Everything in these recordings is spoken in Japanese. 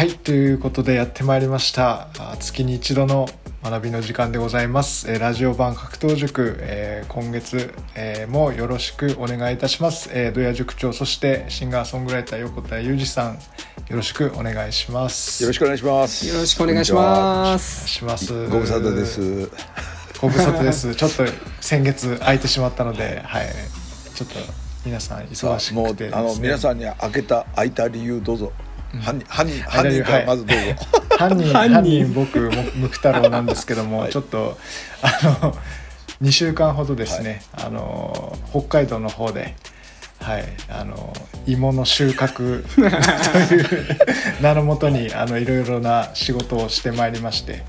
はいということでやってまいりましたあ月に一度の学びの時間でございます、えーラジオ版格闘塾、えー今月、えーもよろしくお願いいたします、えー、土屋塾長そしてシンガーソングライター横田裕二さんよろしくお願いしますよろしくお願いします。よろしくお願いしまお願いす。しますご無沙汰です。ご無沙汰です ちょっと先月空いてしまったのではいちょっと皆さん忙しもうくてです、ね、あの皆さんに開けた開いた理由どうぞ。犯人犯人からまずどうぞ。犯 人犯人。犯人僕もムク太郎なんですけども、はい。ちょっとあの2週間ほどですね、あの北海道の方で。はい、あの芋の収穫という 名のもとにあのいろいろな仕事をしてまいりまして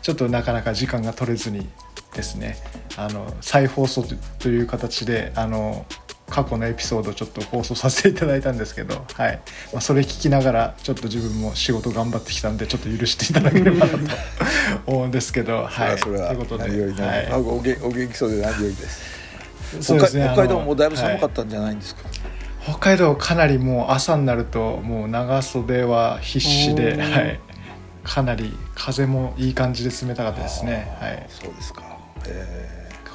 ちょっとなかなか時間が取れずにですねあの再放送という形であの過去のエピソードをちょっと放送させていただいたんですけど、はい。まあ、それ聞きながらちょっと自分も仕事頑張ってきたんでちょっと許していただければなと思うんですけど、はい、それはということで、はお元お元気そうで何よりです。い、そうですね北海道もだいぶ寒かはったんじゃないんですか？い。北海道かなりもう朝になるともう長袖は必死で、はい、かなり風もいい感じで冷たかったですね、はい、そうですか。え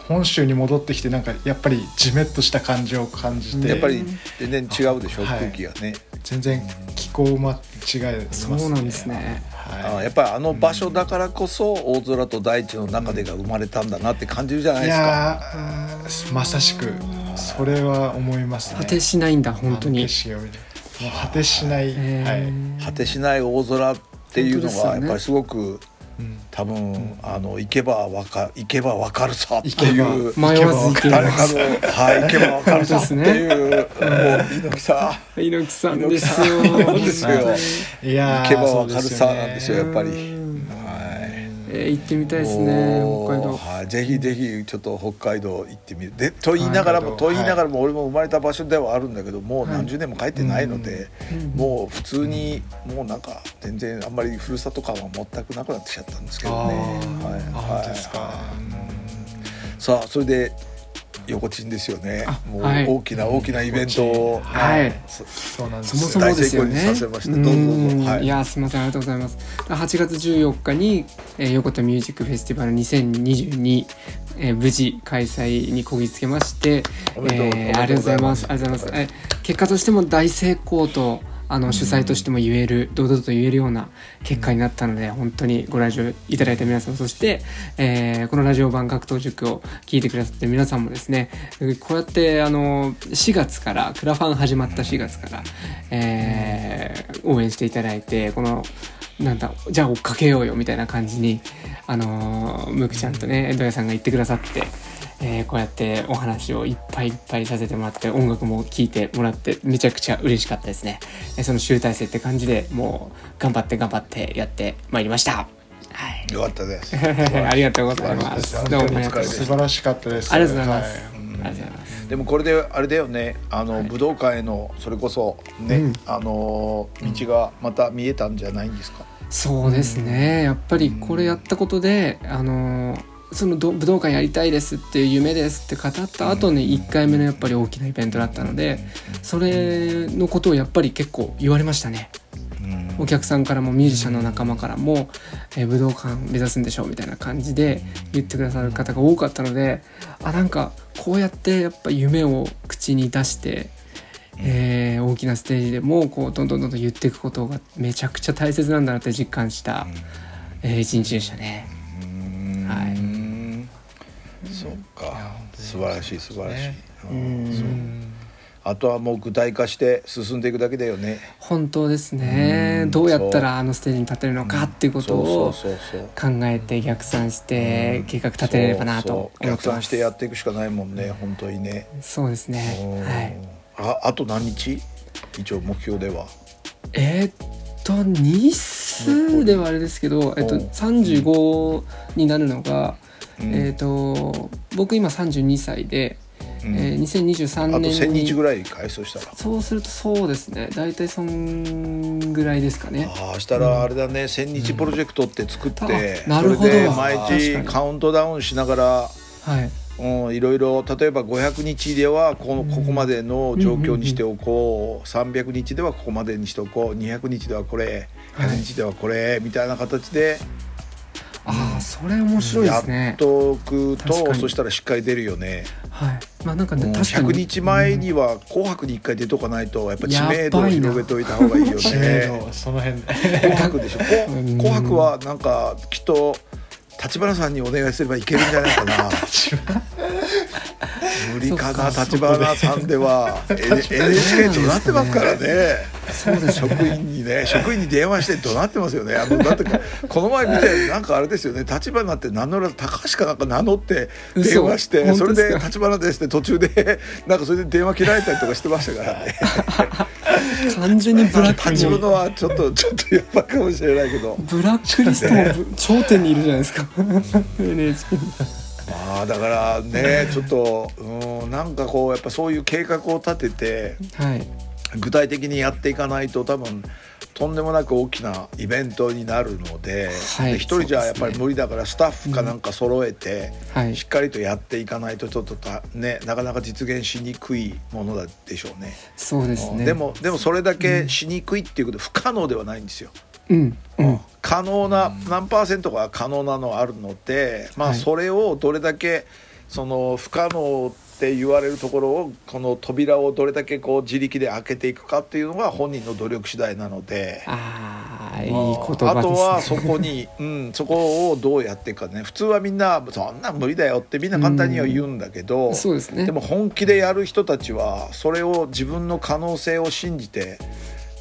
本州に戻ってきてなんかやっぱりジメッとした感じを感じて。ーやっぱり全然違うでしょはい。空気がね。全然気候も違いますね。そうなんですね。はい。あやっぱりあの場所だからこそ大空と大地の中でが生まれたんだなって感じるじゃないいですか。やーまさしくそれは思いますね。果てしないんだ本当に。果てしない、えはい、ー果てしない大空っていうのはやっぱりすごくうん多分、あの行けばわか行けばわかるさっていう。ば迷わず行け誰ます。かのはい行けばわかるさっていう、もう猪木さ猪木さんですよ。猪木さんですよ。いやー行けばわかるさなんですよやっぱりえー行ってみたいですね北海道。はい、ぜひぜひちょっと北海道行ってみる。でと言いながらも、はい。と言いながらも俺も生まれた場所ではあるんだけどもうはい。何十年も帰ってないので、うんもう普通にもうなんか全然あんまりふるさと感は全くなくなってきちゃったんですけどね。はいあ本当ですか、はいさあそれで横チンですよねあ。もうはい大きな大きなイベントを、はいそそうなんですそもそもですよね。はいいやすみませんありがとうございます。8月14日に、えー、横田ミュージックフェスティバル2022、えー、無事開催にこぎつけまして、えーありがとうございます。ありがとうございます。えー結果としても大成功と。あの主催としても言える、堂々と言えるような結果になったので、本当にご来場いただいた皆さん、そして、えーこのラジオ版格闘塾を聞いてくださってる皆さんもですね、こうやって、あの、4月から、クラファン始まった4月から、えー応援していただいて、この、なんだ、じゃあ追っかけようよみたいな感じに、あのー、ムクちゃんとね、ドヤさんが言ってくださって、えーこうやってお話をいっぱいいっぱいさせてもらって、音楽も聴いてもらって、めちゃくちゃ嬉しかったですね。えーその集大成って感じでもう、頑張って頑張ってやってまいりました。はい。よかったです。ありがとうございます。どうもありがとうございます。素晴らしかったですありがとうございます。はありがとうございます。でもこれであれだよね。あの、武道館へのそれこそね、うん。あの道がまた見えたんじゃないんですか、そうですね。やっぱりこれやったことで、あのーそのど武道館やりたいですっていう夢ですって語った後に1回目のやっぱり大きなイベントだったのでそれのことをやっぱり結構言われましたねお客さんからもミュージシャンの仲間からも、えー武道館目指すんでしょうみたいな感じで言ってくださる方が多かったのであなんかこうやってやっぱ夢を口に出して、えー大きなステージでもこうどんどんどんどん言っていくことがめちゃくちゃ大切なんだなって実感した、えー一日でしたね。はい。そうか。素晴らしい素晴らしい、ねうんそううんあとはもう具体化して進んでいくだけだよね。本当ですね、うんどうやったらあのステージに立てるのかっていうことを考えて逆算して計画立てれればなと逆算してやっていくしかないもんね本当にね、そうですね。はい。ああと何日？一応目標では。えーっと日数ではあれですけど、えっと、うん35になるのが、うん。えーっと僕今32歳で、うん。えー2023あと年1000日ぐらいらい返そうしたら。そうするとそうですね。大体そんぐらいですかね。ああしたらあれだね。千日プロジェクトって作って、あなるほど。それで毎日カウントダウンしながらはい。うん、いろいろ例えば500日ではこのここまでの状況にしておこう。300日ではここまでにしておこう。200日ではこれ。アレンジではこれ。みたいな形でああそれ面白いでやすね。っとくとそしたらしっかり出るよね。はい。まあなんかね確かに。100日前には「紅白」に1回出とかないとやっぱ知名度を広げておいた方がいいよ知名ね。度その辺。で紅白でしょ？紅白はなんかきっと立花さんにお願いすればいけるんじゃないかな無理かな立花さんでは NHK となってますからね。ね。職員にね職員に電話して怒鳴ってますよね。あのだってこの前見てなんかあれですよね。立花って名乗らず高橋かなんか名乗って電話してそれで立花ですって途中で なんかそれで電話切られたりとかしてましたからね。完全にブラックに。立花はちょっとちょっとやばいかもしれないけど。ブラックリストもぶ頂点にいるじゃないですか。NHK まあだからね ちょっとうんなんかこうやっぱそういう計画を立ててはい。具体的にやっていかないと多分とんでもなく大きなイベントになるのではい。人じゃやっぱり無理だからスタッフかなんか揃えて、はい。しっかりとやっていかないとちょっとたねなかなか実現しにくいものだでしょうね。そうですね。でもでもそれだけしにくいっていうこと不可能ではないんですよ。うんうん。可能な何パーセントが可能なのはあるので、まあはい。それをどれだけその不可能って言われるところをこの扉をどれだけこう自力で開けていくかっていうのが本人の努力次第なので。ああいい言葉ですね。あとはそこに、うん、そこをどうやっていくかね。普通はみんなそんなん無理だよってみんな簡単には言うんだけど、そうですね。でも本気でやる人たちはそれを自分の可能性を信じて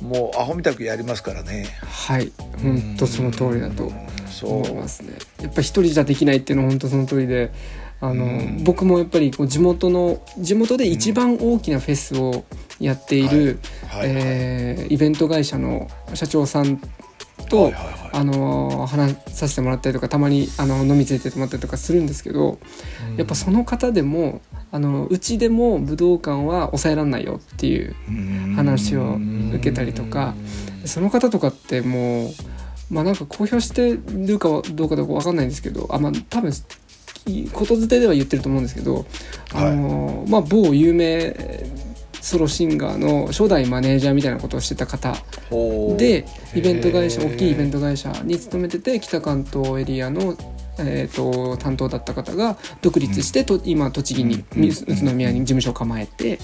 もうアホみたくやりますからね。はい。本当その通りだとそう思いますね。やっぱ一人じゃできないっていうのは本当その通りであの、うん。僕もやっぱりこう地元の地元で一番大きなフェスをやっている、はい。はいえーイベント会社の社長さんと、はいはいはい。あの話させてもらったりとかたまにあの飲み連れてもらったりとかするんですけど、やっぱその方でもあのうちでも武道館は抑えられないよっていう話を受けたりとかその方とかってもうまあなんか公表してるかどうかどうかわかんないんですけどあまあ多分ことづてでは言ってると思うんですけど、あのまあ某有名ソロシンガーの初代マネージャーみたいなことをしてた方でイベント会社大きいイベント会社に勤めてて北関東エリアの、えー、と担当だった方が独立してと今栃木にうん。宇都宮に事務所を構えて、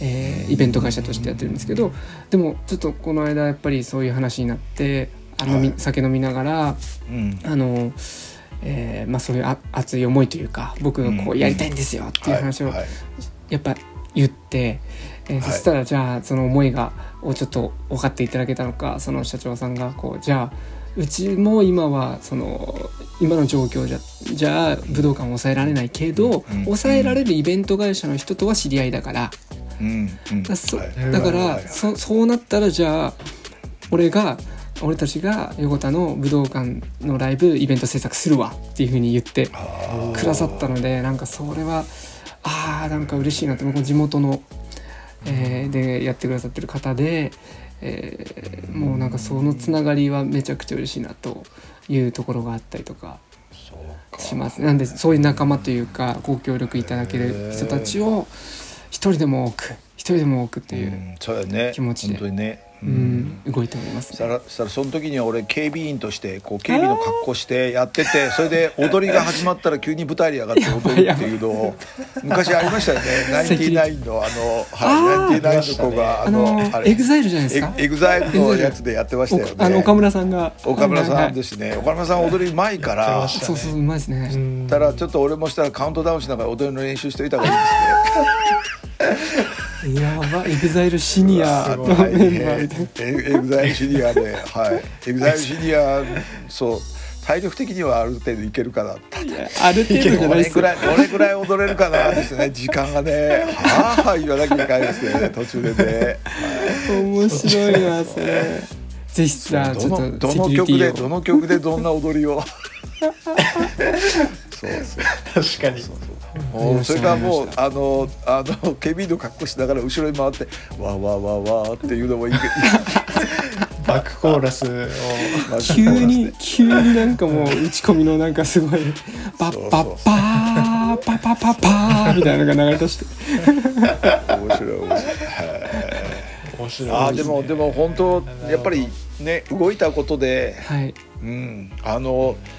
えーイベント会社としてやってるんですけどでもちょっとこの間やっぱりそういう話になってあの、みはい。酒飲みながらうん。あの、えーまあ、そういうあ熱い思いというか僕がこううんやりたいんですよっていう話をやっぱ言って、えーはい。そしたらじゃあその思いがをちょっと分かっていただけたのかその社長さんがこうじゃあうちも今はその今の状況じゃじゃあ武道館を抑えられないけど、うん抑えられるイベント会社の人とは知り合いだから。うんうん。だそはい。だから、そそうなったらじゃあ俺が俺たちが横田の武道館のライブイベント制作するわっていうふうに言ってくださったのでなんかそれはあーなんか嬉しいなって僕も地元の、えーでやってくださってる方で、えーもうなんかそのつながりはめちゃくちゃ嬉しいなというところがあったりとかします。なんでそういう仲間というかご協力いただける人たちを一人でも多く一人でも多くっていう気持ちで。本当にねうん動いておりますね。したらしたらその時には俺警備員としてこう警備の格好してやっててそれで踊りが始まったら急に舞台に上がって踊るっていうのを昔ありましたよね。ナインティナインのあのはいナインティナインの子があのあれ。エグザイルじゃないですか？エエグザイルのやつでやってましたよね。おあの岡村さんが。岡村さんはいですね。岡村さん踊りうまいから。やってましたそうそううまいですね。うんたらちょっと俺もしたらカウントダウンしながら踊りの練習しておいた方がいい やばエグザイルシニアのメンバーみたいな。エグザイルシニアで、はい、エグザイルシニア、そう、体力的にはある程度いけるかな。ある程度じゃないですよ。どれくらい、踊れるかなですね、時間がね、はあはあ言わなきゃいけないですね、途中でね。面白いなそれ。ぜひじゃあちょっどの、どとセキュリの曲で。どの曲でどんな踊りを。そうそう。確かにもうそれからもうあのあの警備員の格好しながら後ろに回ってわーわーわーわーっていうのもいいけ バックコーラスを。ど急に急になんかもう打ち込みのなんかすごい パッパッパーパパパパーみたいなのが流れ出して。面白い面白い。はい。面面白い。あーでもでも本当やっぱりね動いたことで、はい。うん、あの、うん、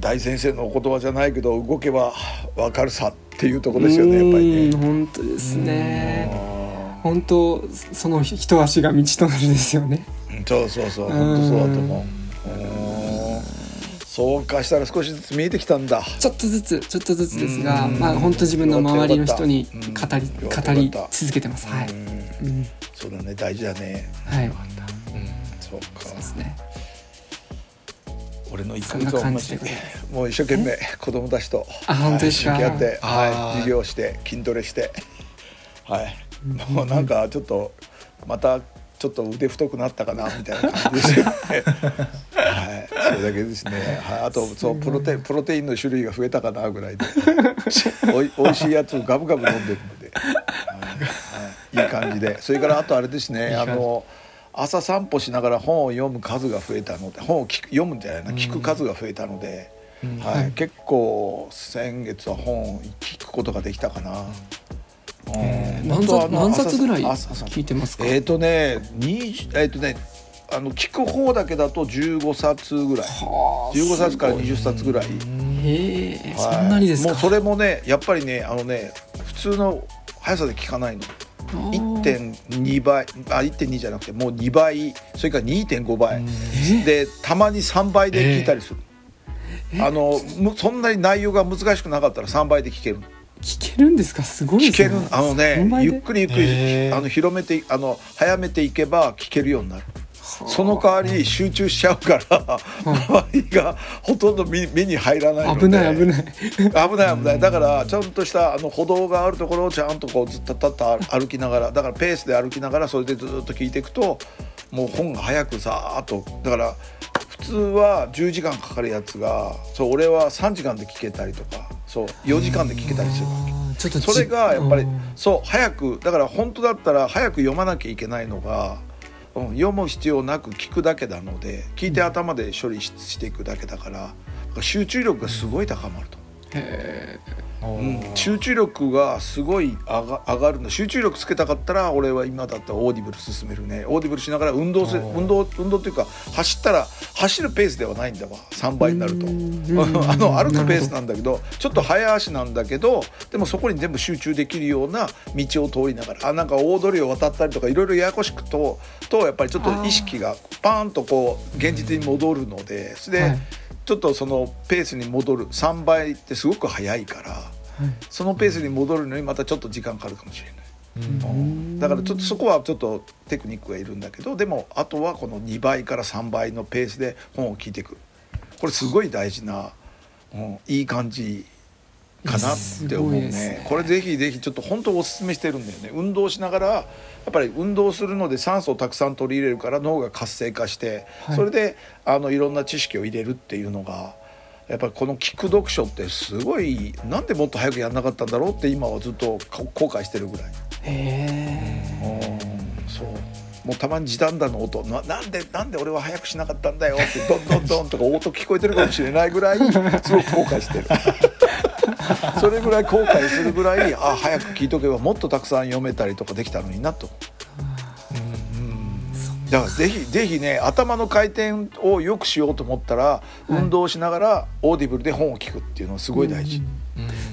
大先生のお言葉じゃないけど動けば分かるさっていうところですよねやっぱりうんね。本当ですね。あ本当その一足が道となるですよね。そうそうそう。本当そうだと思う。うん。そうかしたら少しずつ見えてきたんだ。ちょっとずつちょっとずつですがうん。まあ本当自分の周りの人に語り語り続けてます。はい。うん。うん。そうだね。大事だね。はい。そうか。そう。ですね俺のもう一生懸命子供たちと向き合って、あはい、ー授業して筋トレして。はい。もうなんかちょっとまたちょっと腕太くなったかなみたいな感じですよね。はい。それだけですね、はい、あとそうプロテプロテインの種類が増えたかなぐらいで。おいおいしいやつをガブガブ飲んでるので、はい。はい、いい感じで。それからあとあれですね。あの朝散歩しながら本を読む数が増えたので本を聞く読むんじゃないな聞く数が増えたので、はい。はい。結構先月は本を聞くことができたかな。うん。何冊何冊ぐらい聞いてますか？えっ、とね20えっ、とねあの聞く方だけだと15冊ぐらい。はあ15冊から20冊ぐらい、へえそはいんなにですか？もうそれもねやっぱりねあのね普通の速さで聞かないの1.2倍あ1.2じゃなくてもう2倍それから2.5倍、えでたまに3倍で聞いたりする、あのむそんなに内容が難しくなかったら3倍で聞ける。聞けるんですか？すごい聞ける。あのねゆっくりゆっくり、あの広めてあの早めていけば聞けるようになるその代わり集中しちゃうから周りがほとんど目目に入らないので。危ない危ない。危ない危ない。だからちゃんとしたあの歩道があるところをちゃんとこうずっとたった歩きながらだからペースで歩きながらそれでずっと聞いていくともう本が早くさーっとだから普通は10時間かかるやつがそう俺は3時間で聞けたりとかそう4時間で聞けたりするわけ。それがやっぱりうん。そう早くだから本当だったら早く読まなきゃいけないのが、うん、読む必要なく聞くだけなので聞いて頭で処理していくだけだから集中力がすごい高まると。うん、集中力がすごい上が上がるの。集中力つけたかったら俺は今だったらオーディブル勧めるね。オーディブルしながら運動するおー。運動運動っていうか走ったら走るペースではないんだわ。3倍になると。うん。あの歩くペースななんだけどちょっと早足なんだけどでもそこに全部集中できるような道を通りながらあなんか大通りを渡ったりとかいろいろややこしくととやっぱりちょっと意識がパーンとこう現実に戻るのでそれで、はいちょっとそのペースに戻る。3倍ってすごく速いから。そのペースに戻るのにまたちょっと時間かかるかもしれない、うん。だからちょっとそこはちょっとテクニックがいるんだけどでもあとはこの2倍から3倍のペースで本を聞いていく。これすごい大事な、うん、いい感じかなって思うね。ね。これぜひぜひちょっと本当おすすめしてるんだよね。運動しながらやっぱり運動するので酸素をたくさん取り入れるから脳が活性化して、はい。それであのいろんな知識を入れるっていうのがやっぱりこの聞く読書ってすごいなんでもっと早くやんなかったんだろうって今はずっとこ後悔してるぐらい。えうんそう。もうたまに時短だの音。ななんでなんで俺は早くしなかったんだよってどんどんどんとか音聞こえてるかもしれないぐらいすごく後悔してる それぐらい後悔するぐらいあ早く聞いとけばもっとたくさん読めたりとかできたのになと。だからぜひぜひね頭の回転をよくしようと思ったら、運動しながらオーディブルで本を聞くっていうのはすごい大事。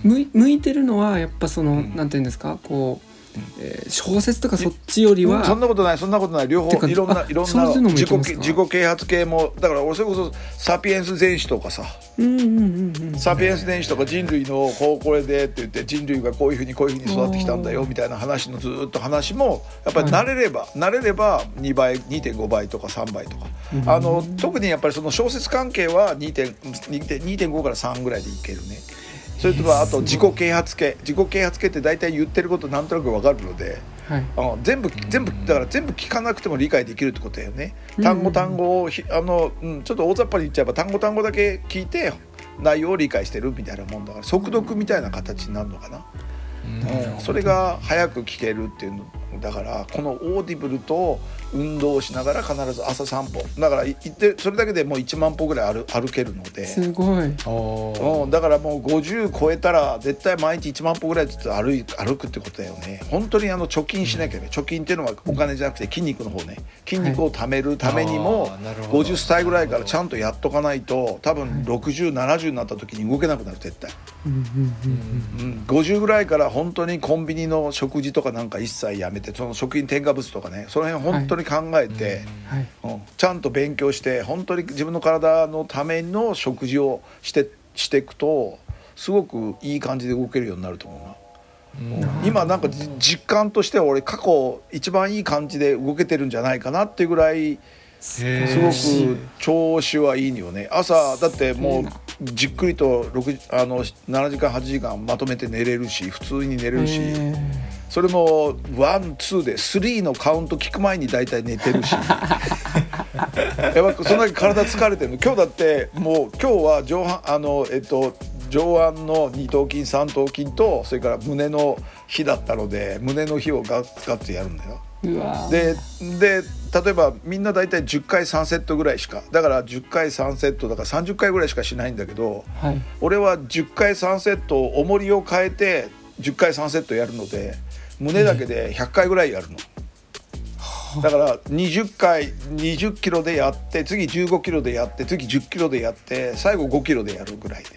向い向いてるのはやっぱその、ん。なんていうんですかこう、えー小説とかそっちよりは、そんなことないそんなことない。両方いろんなあいろんな自己自己啓発系もだから俺それこそ「サピエンス全史」とかさ。うんうんうんうん「サピエンス全史」とか人類のこうこれでって言って人類がこういうふうにこういうふうに育ってきたんだよみたいな話のずっと話もやっぱり慣れれば、慣れれば2倍2.5倍とか3倍とか、あの特にやっぱりその小説関係は2.2 2.5から3ぐらいでいけるね。それとかあと自己啓発系自己啓発系って大体言ってることなんとなくわかるので。はいあの全部全部だから全部聞かなくても理解できるってことだよね。単語単語をひあの、うん、ちょっと大雑把に言っちゃえば単語単語だけ聞いて内容を理解してるみたいなもんだから速読みたいな形になるのかな。うん、それが早く聞けるっていうのだからこのオーディブルと運動をしながら必ず朝散歩。だから行ってそれだけでもう1万歩ぐらい歩歩けるので。すごい。おうん、だからもう50超えたら絶対毎日1万歩ぐらいずつ歩い歩くってことだよね。本当にあの貯金しなきゃね。貯金っていうのはお金じゃなくて筋肉の方ね。筋肉を貯めるためにもはいあーなるほど。50歳ぐらいからちゃんとやっとかないと多分6070になった時に動けなくなる絶対、うんうんうん、50ぐらいから本当にコンビニの食事とかなんか一切やめてその食品添加物とかねその辺本当に考えて、うん。はい。うん、ちゃんと勉強して本当に自分の体のための食事をしてしていくとすごくいい感じで動けるようになると思うな。うん。今なんかじ実感としては俺過去一番いい感じで動けてるんじゃないかなっていうぐらいすごーく調子はいいよね。朝だってもうじっくりと6あの7時間8時間まとめて寝れるし普通に寝れるし。へそれもワンツーで3のカウント聞く前に大体寝てるし。やっぱそんだけ体疲れてるの。今日だってもう今日は上半あのえっと上腕の二頭筋三頭筋とそれから胸の日だったので胸の日をガッガッツやるんだよ。でで例えばみんな大体10回3セットぐらいしかだから10回3セットだから30回ぐらいしかしないんだけどはい。俺は10回3セット重りを変えて10回3セットやるので胸だけで100回ぐらいやるの。だから20回20キロでやって次15キロでやって次10キロでやって最後5キロでやるぐらいで。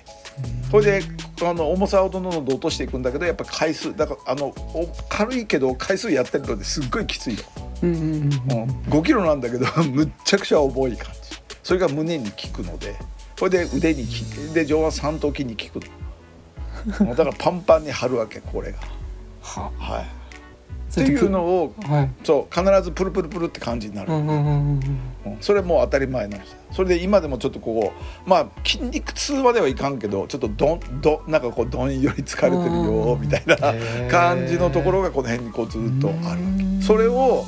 それであの重さをどんどんどんどん落としていくんだけどやっぱ回数だからあのお軽いけど回数やってるのですっごいきついよ。うんうんうんうん、5キロなんだけど むっちゃくちゃ重い感じ。それが胸に効くので。それで腕に効いてで上腕三頭筋に効くの。だからパンパンに張るわけこれがははい。っていうのをはいそう必ずプルプルプルって感じになる、うんうんうんうんうん。それもう当たり前なんですそれで今でもちょっとこうまあ筋肉痛まではいかんけどちょっとどんどなんかこうどんより疲れてるよみたいな感じのところがこの辺にこうずっとあるそれを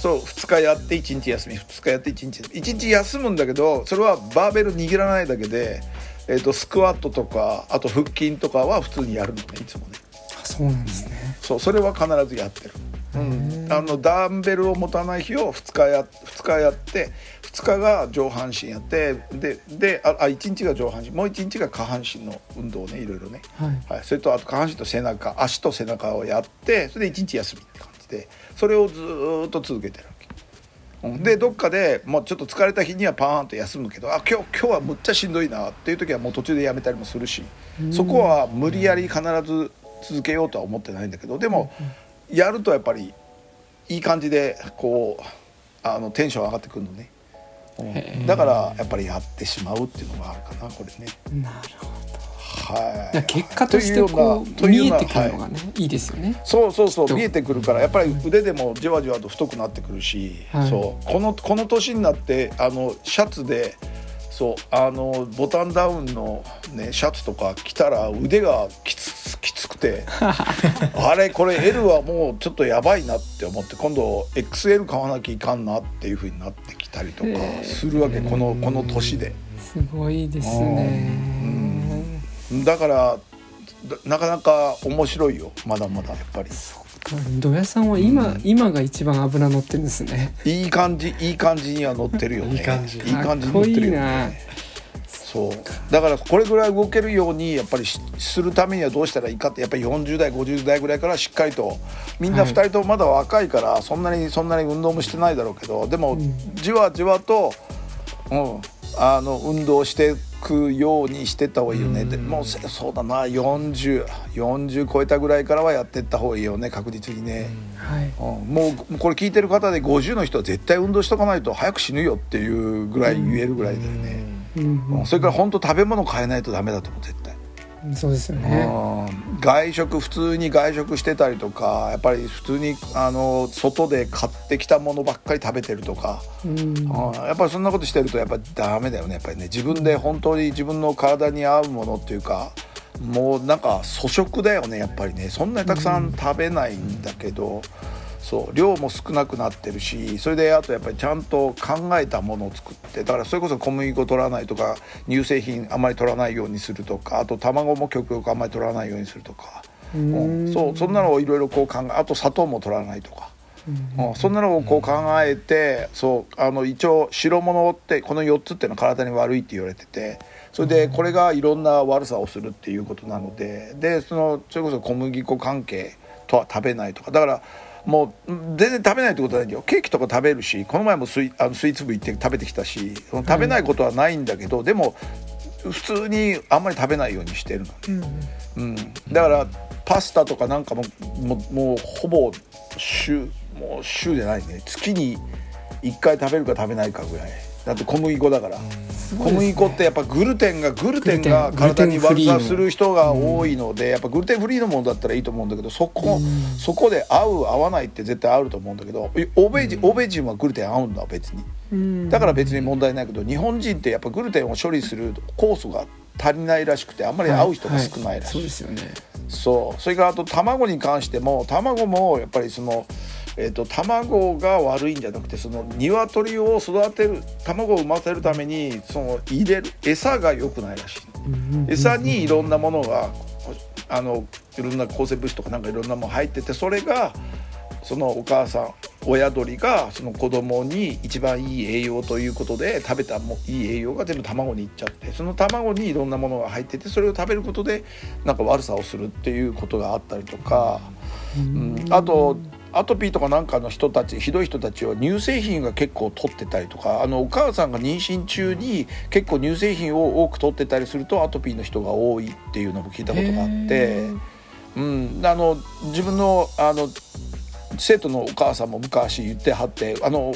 そう2日やって1日休み。2日やって1日1日休むんだけどそれはバーベル握らないだけで、えー、とスクワットとかあと腹筋とかは普通にやるのねいつもね。あそうなんですねそうそれは必ずやってる、うん、あのダンベルを持たない日を2日や2日やって2日が上半身やってででああ1日が上半身。もう1日が下半身の運動ねいろいろね、はい。はい、それとあと下半身と背中足と背中をやってそれで1日休みって感じでそれをずーっと続けてるわけ。うん。でどっかでもうちょっと疲れた日にはパーンと休むけどあ今日今日はむっちゃしんどいなっていう時はもう途中でやめたりもするしそこは無理やり必ず続けようとは思ってないんだけどでもやるとやっぱりいい感じでこうあのテンション上がってくるのね、うんだからやっぱりやってしまうっていうのがあるかなこれね。なるほど。はい。結果としてこう見えてくるのはいがねいいですよね。そうそうそう見えてくるからやっぱり腕でもじわじわと太くなってくるし、はい。そう。このこの年になってあのシャツでそうあのボタンダウンの、ね、シャツとか着たら腕がきつきつくて あれこれ L はもうちょっとやばいなって思って今度 XL 買わなきゃいかんなっていうふうになってきたりとかするわけこのこの年で。すごいですね。だからだなかなか面白いよまだまだやっぱり。土屋さんは今、今が一番脂乗ってるんですね。いい感じいい感じには乗ってるよね。いい感じ。いい感じに乗ってるよね。そう。だからこれぐらい動けるようにやっぱりしするためにはどうしたらいいかってやっぱり40代50代ぐらいからしっかりとみんな2人ともまだ若いからそんなにそんなに運動もしてないだろうけどでもじわじわと、うん、あの運動していくようにしてった方がいいよね。でもうせそうだな。4040超えたぐらいからはやってった方がいいよね確実にね。はい。うん。もうこれ聞いてる方で50の人は絶対運動しとかないと早く死ぬよっていうぐらい言えるぐらいだよね、うん。うん。それから本当食べ物変えないとダメだと思う絶対、うんそうですよね。うん。外食普通に外食してたりとかやっぱり普通にあの外で買ってきたものばっかり食べてるとか、うん。うん。やっぱりそんなことしてるとやっぱりダメだよね。やっぱりね自分で本当に自分の体に合うものっていうかもうなんか粗食だよねやっぱりね。そんなにたくさん。食べないんだけど、そう量も少なくなってるしそれであとやっぱりちゃんと考えたものを作ってだからそれこそ小麦粉取らないとか乳製品あまり取らないようにするとかあと卵も極力あんまり取らないようにするとか、うん。うんそうそんなのをいろいろこう考えあと砂糖も取らないとか。うんそんなのをこう考えてそうあの一応白物ってこの4つっていうのは体に悪いって言われててそれでこれがいろんな悪さをするっていうことなのででそのそれこそ小麦粉関係とは食べないとか。だからもう全然食べないってことはないんだよ。ケーキとか食べるしこの前もスイあのスイーツ部行って食べてきたし食べないことはないんだけど、でも普通にあんまり食べないようにしてるの。ね、うん、だからパスタとかなんかもももうほぼ週もう週じゃないね。月に1回食べるか食べないかぐらいだって小麦粉だから、小麦粉ってやっぱグルテンがグルテンが体に悪さする人が多いのでやっぱグルテンフリーのものだったらいいと思うんだけどそこそこで合う合わないって絶対あると思うんだけど欧米人欧米人はグルテン合うんだ別に。だから別に問題ないけど日本人ってやっぱグルテンを処理する酵素が足りないらしくてあんまり合う人が少ないらしい、そうですよね。そう。それからあと卵に関しても卵もやっぱりその、えー、と卵が悪いんじゃなくてその鶏を育てる卵を産ませるためにその入れる餌が良くないらしい。餌にいろんなものがあのいろんな抗生物質とかなんかいろんなもの入っててそれがそのお母さん親鳥がその子供に一番いい栄養ということで食べたもいい栄養が全部卵にいっちゃってその卵にいろんなものが入っててそれを食べることでなんか悪さをするっていうことがあったりとか、うん、あとアトピーとかなんかの人たちひどい人たちは乳製品が結構取ってたりとかあのお母さんが妊娠中に結構乳製品を多く取ってたりするとアトピーの人が多いっていうのも聞いたことがあって、うん、あの自分のあの生徒のお母さんも昔言ってはってあの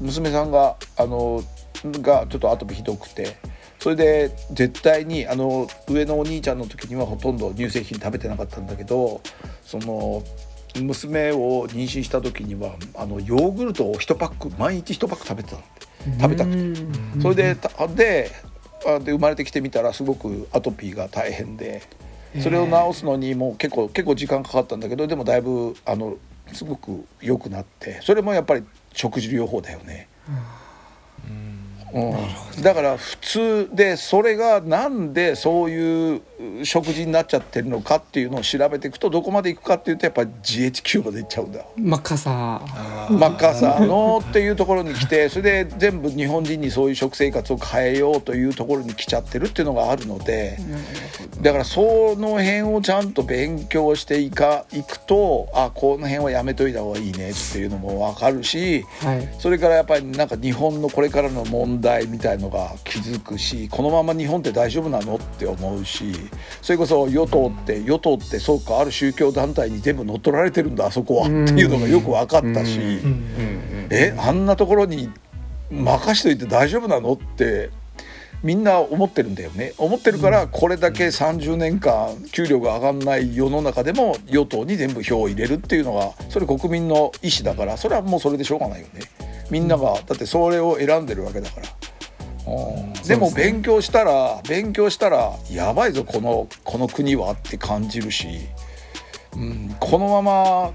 娘さんがあのがちょっとアトピーひどくてそれで絶対にあの上のお兄ちゃんの時にはほとんど乳製品食べてなかったんだけどその娘を妊娠した時にはあのヨーグルトを1パック毎日1パック食べてたの食べたくて。それでたであで生まれてきてみたらすごくアトピーが大変で。それを治すのにもう結構結構時間かかったんだけどでもだいぶあのすごく良くなって。それもやっぱり食事療法だよね。うん、だから普通でそれがなんでそういう食事になっちゃってるのかっていうのを調べていくとどこまでいくかっていうとやっぱり GHQ までいっちゃうんだマッカーサーマッカーサーのっていうところに来てそれで全部日本人にそういう食生活を変えようというところに来ちゃってるっていうのがあるのでだからその辺をちゃんと勉強していかいくとあこの辺はやめといた方がいいねっていうのも分かるしはい。それからやっぱりなんか日本のこれからの問題みたいのが気づくしこのまま日本って大丈夫なのって思うしそれこそ与党って与党ってそうかある宗教団体に全部乗っ取られてるんだあそこはっていうのがよく分かったしえあんなところに任しといて大丈夫なのってみんな思ってるんだよね。思ってるからこれだけ30年間給料が上がんない世の中でも与党に全部票を入れるっていうのがそれ国民の意思だからそれはもうそれでしょうがないよねみんながだってそれを選んでるわけだから。うん。でも勉強したら勉強したらやばいぞこのこの国はって感じるし、うん、このまま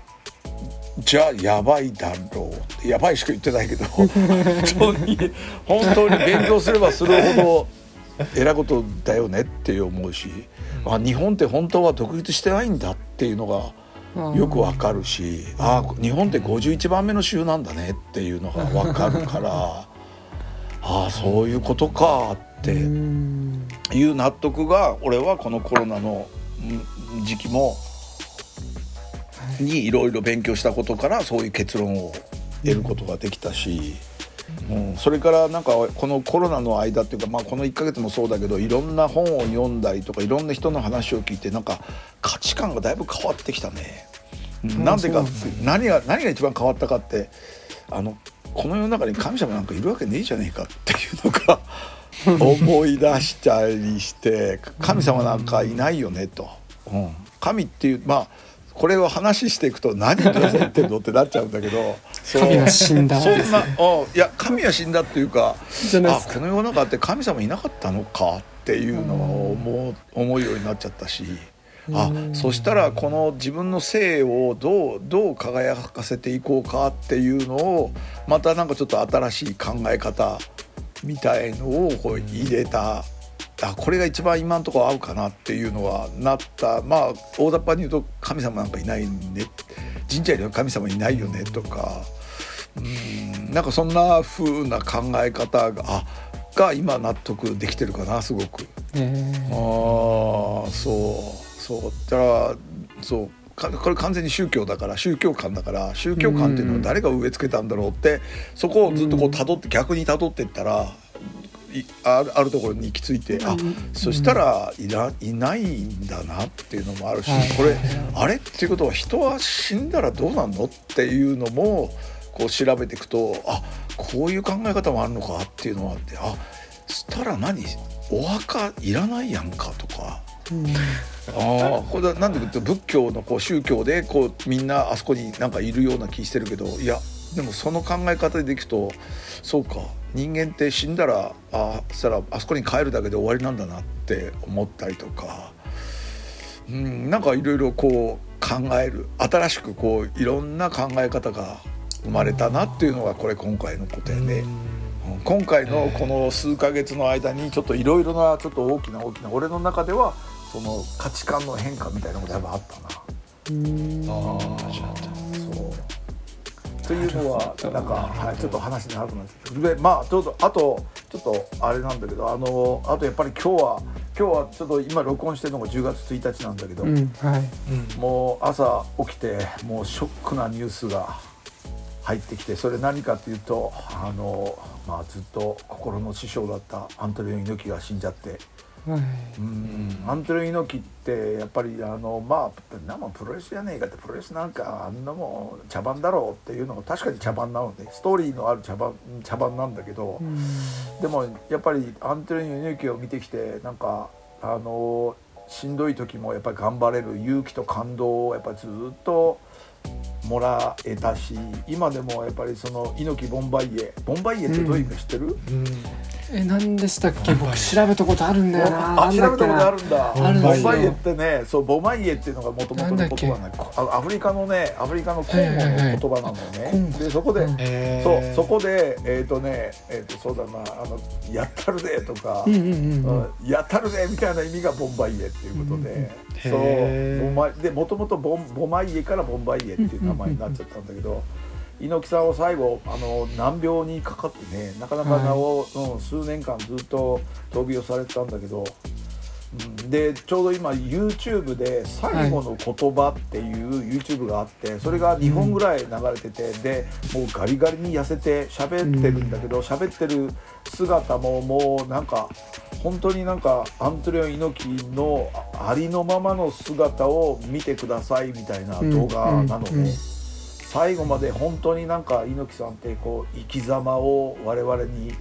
じゃあやばいだろうってやばいしか言ってないけど。本当に本当に勉強すればするほどえらいことだよねって思うし、あ日本って本当は独立してないんだっていうのがよくわかるしあ日本って51番目の州なんだねっていうのがわかるから ああそういうことかっていう納得が俺はこのコロナのうん時期もにいろいろ勉強したことからそういう結論を得ることができたし、うん、それからなんかこのコロナの間っていうか、まあ、この1ヶ月もそうだけどいろんな本を読んだりとかいろんな人の話を聞いてなんか価値観がだいぶ変わってきたね。うん。なんでか何が何が一番変わったかってあのこの世の中に神様なんかいるわけねえじゃねえかっていうのが 思い出したりして神様なんかいないよねと、うん、神っていうまあこれを話していくと何言って言ってんのってなっちゃうんだけど。神は死んだそんなう。んいや神は死んだっていうかあこの世の中って神様いなかったのかっていうのを思う思うようになっちゃったし。あそしたらこの自分の性をどうどう輝かせていこうかっていうのをまたなんかちょっと新しい考え方みたいのをこう入れたあこれが一番今のところ合うかなっていうのはなった。まあ大雑把に言うと神様なんかいないんで神社には神様いないよねとか。うん。なんかそんな風な考え方があが今納得できてるかなすごく。ああそう。そう。だからそう。これ完全に宗教だから宗教観だから宗教観っていうのは誰が植え付けたんだろうってそこをずっとこう辿って逆に辿っていったらあるあるところに行き着いてあそしたらいらいないんだなっていうのもあるしこれあれっていうことは人は死んだらどうなんのっていうのもこう調べていくとあこういう考え方もあるのかっていうのがあってあしたら何？お墓いらないやんかとか。あこれはなんでかって仏教のこう宗教でこうみんなあそこになんかいるような気してるけどいやでもその考え方でいくとそうか人間って死んだらあそしたらあそこに帰るだけで終わりなんだなって思ったりとか、うん、なんかいろいろこう考える新しくこういろんな考え方が生まれたなっていうのがこれ今回のことやね。今回のこの数ヶ月の間にちょっといろいろなちょっと大きな大きな俺の中ではその価値観の変化みたいなのがやっぱあったな。あそうというのはなんか、はい、ちょっと話になると思うんですけどでまあちょっとあとちょっとあれなんだけどあのあとやっぱり今日は今日はちょっと今録音してるのが10月1日なんだけど、うんはい、もう朝起きてもうショックなニュースが入ってきてそれ何かっていうとあの、まあ、ずっと心の師匠だったアントニオ猪木が死んじゃって。はい、うん。アントニオ猪木ってやっぱりあのまあなもプロレスじゃねえかってプロレスなんかあんなもん茶番だろうっていうのが確かに茶番なのでストーリーのある茶番茶番なんだけど、でもやっぱりアントニオ猪木を見てきてなんかあのしんどい時もやっぱり頑張れる勇気と感動をやっぱりずっともらえたし今でもやっぱりその猪木ボンバイエボンバイエってどういう意味知ってる、うんうんえ何でしたっけ？僕調べたことあるんだよな。あ調べたことあるんだ。ボンバイエってねそうボマイエっていうのがもともとの言葉なんアフリカのねアフリカのコンゴの言葉なんだよね、でそこで、そうそこでえっ、ー、とねえっ、ー、とそうだなあのやったるでとか、うんうんうん、やったるでみたいな意味がボンバイエっていうことで、そうボマでもともとボンボマイエからボンバイエっていう名前になっちゃったんだけど。猪木さんは最後あの難病にかかってねなかなかなお、はい、うん、数年間ずっと闘病されてたんだけど、うん、でちょうど今 YouTube で「最後の言葉」っていう YouTube があってそれが2本ぐらい流れてて、でもうガリガリに痩せて喋ってるんだけど喋ってる姿ももうなんか本当になんかアントレオ猪木のありのままの姿を見てくださいみたいな動画なので。最後まで本当になんか猪木さんってこう生き様を我々に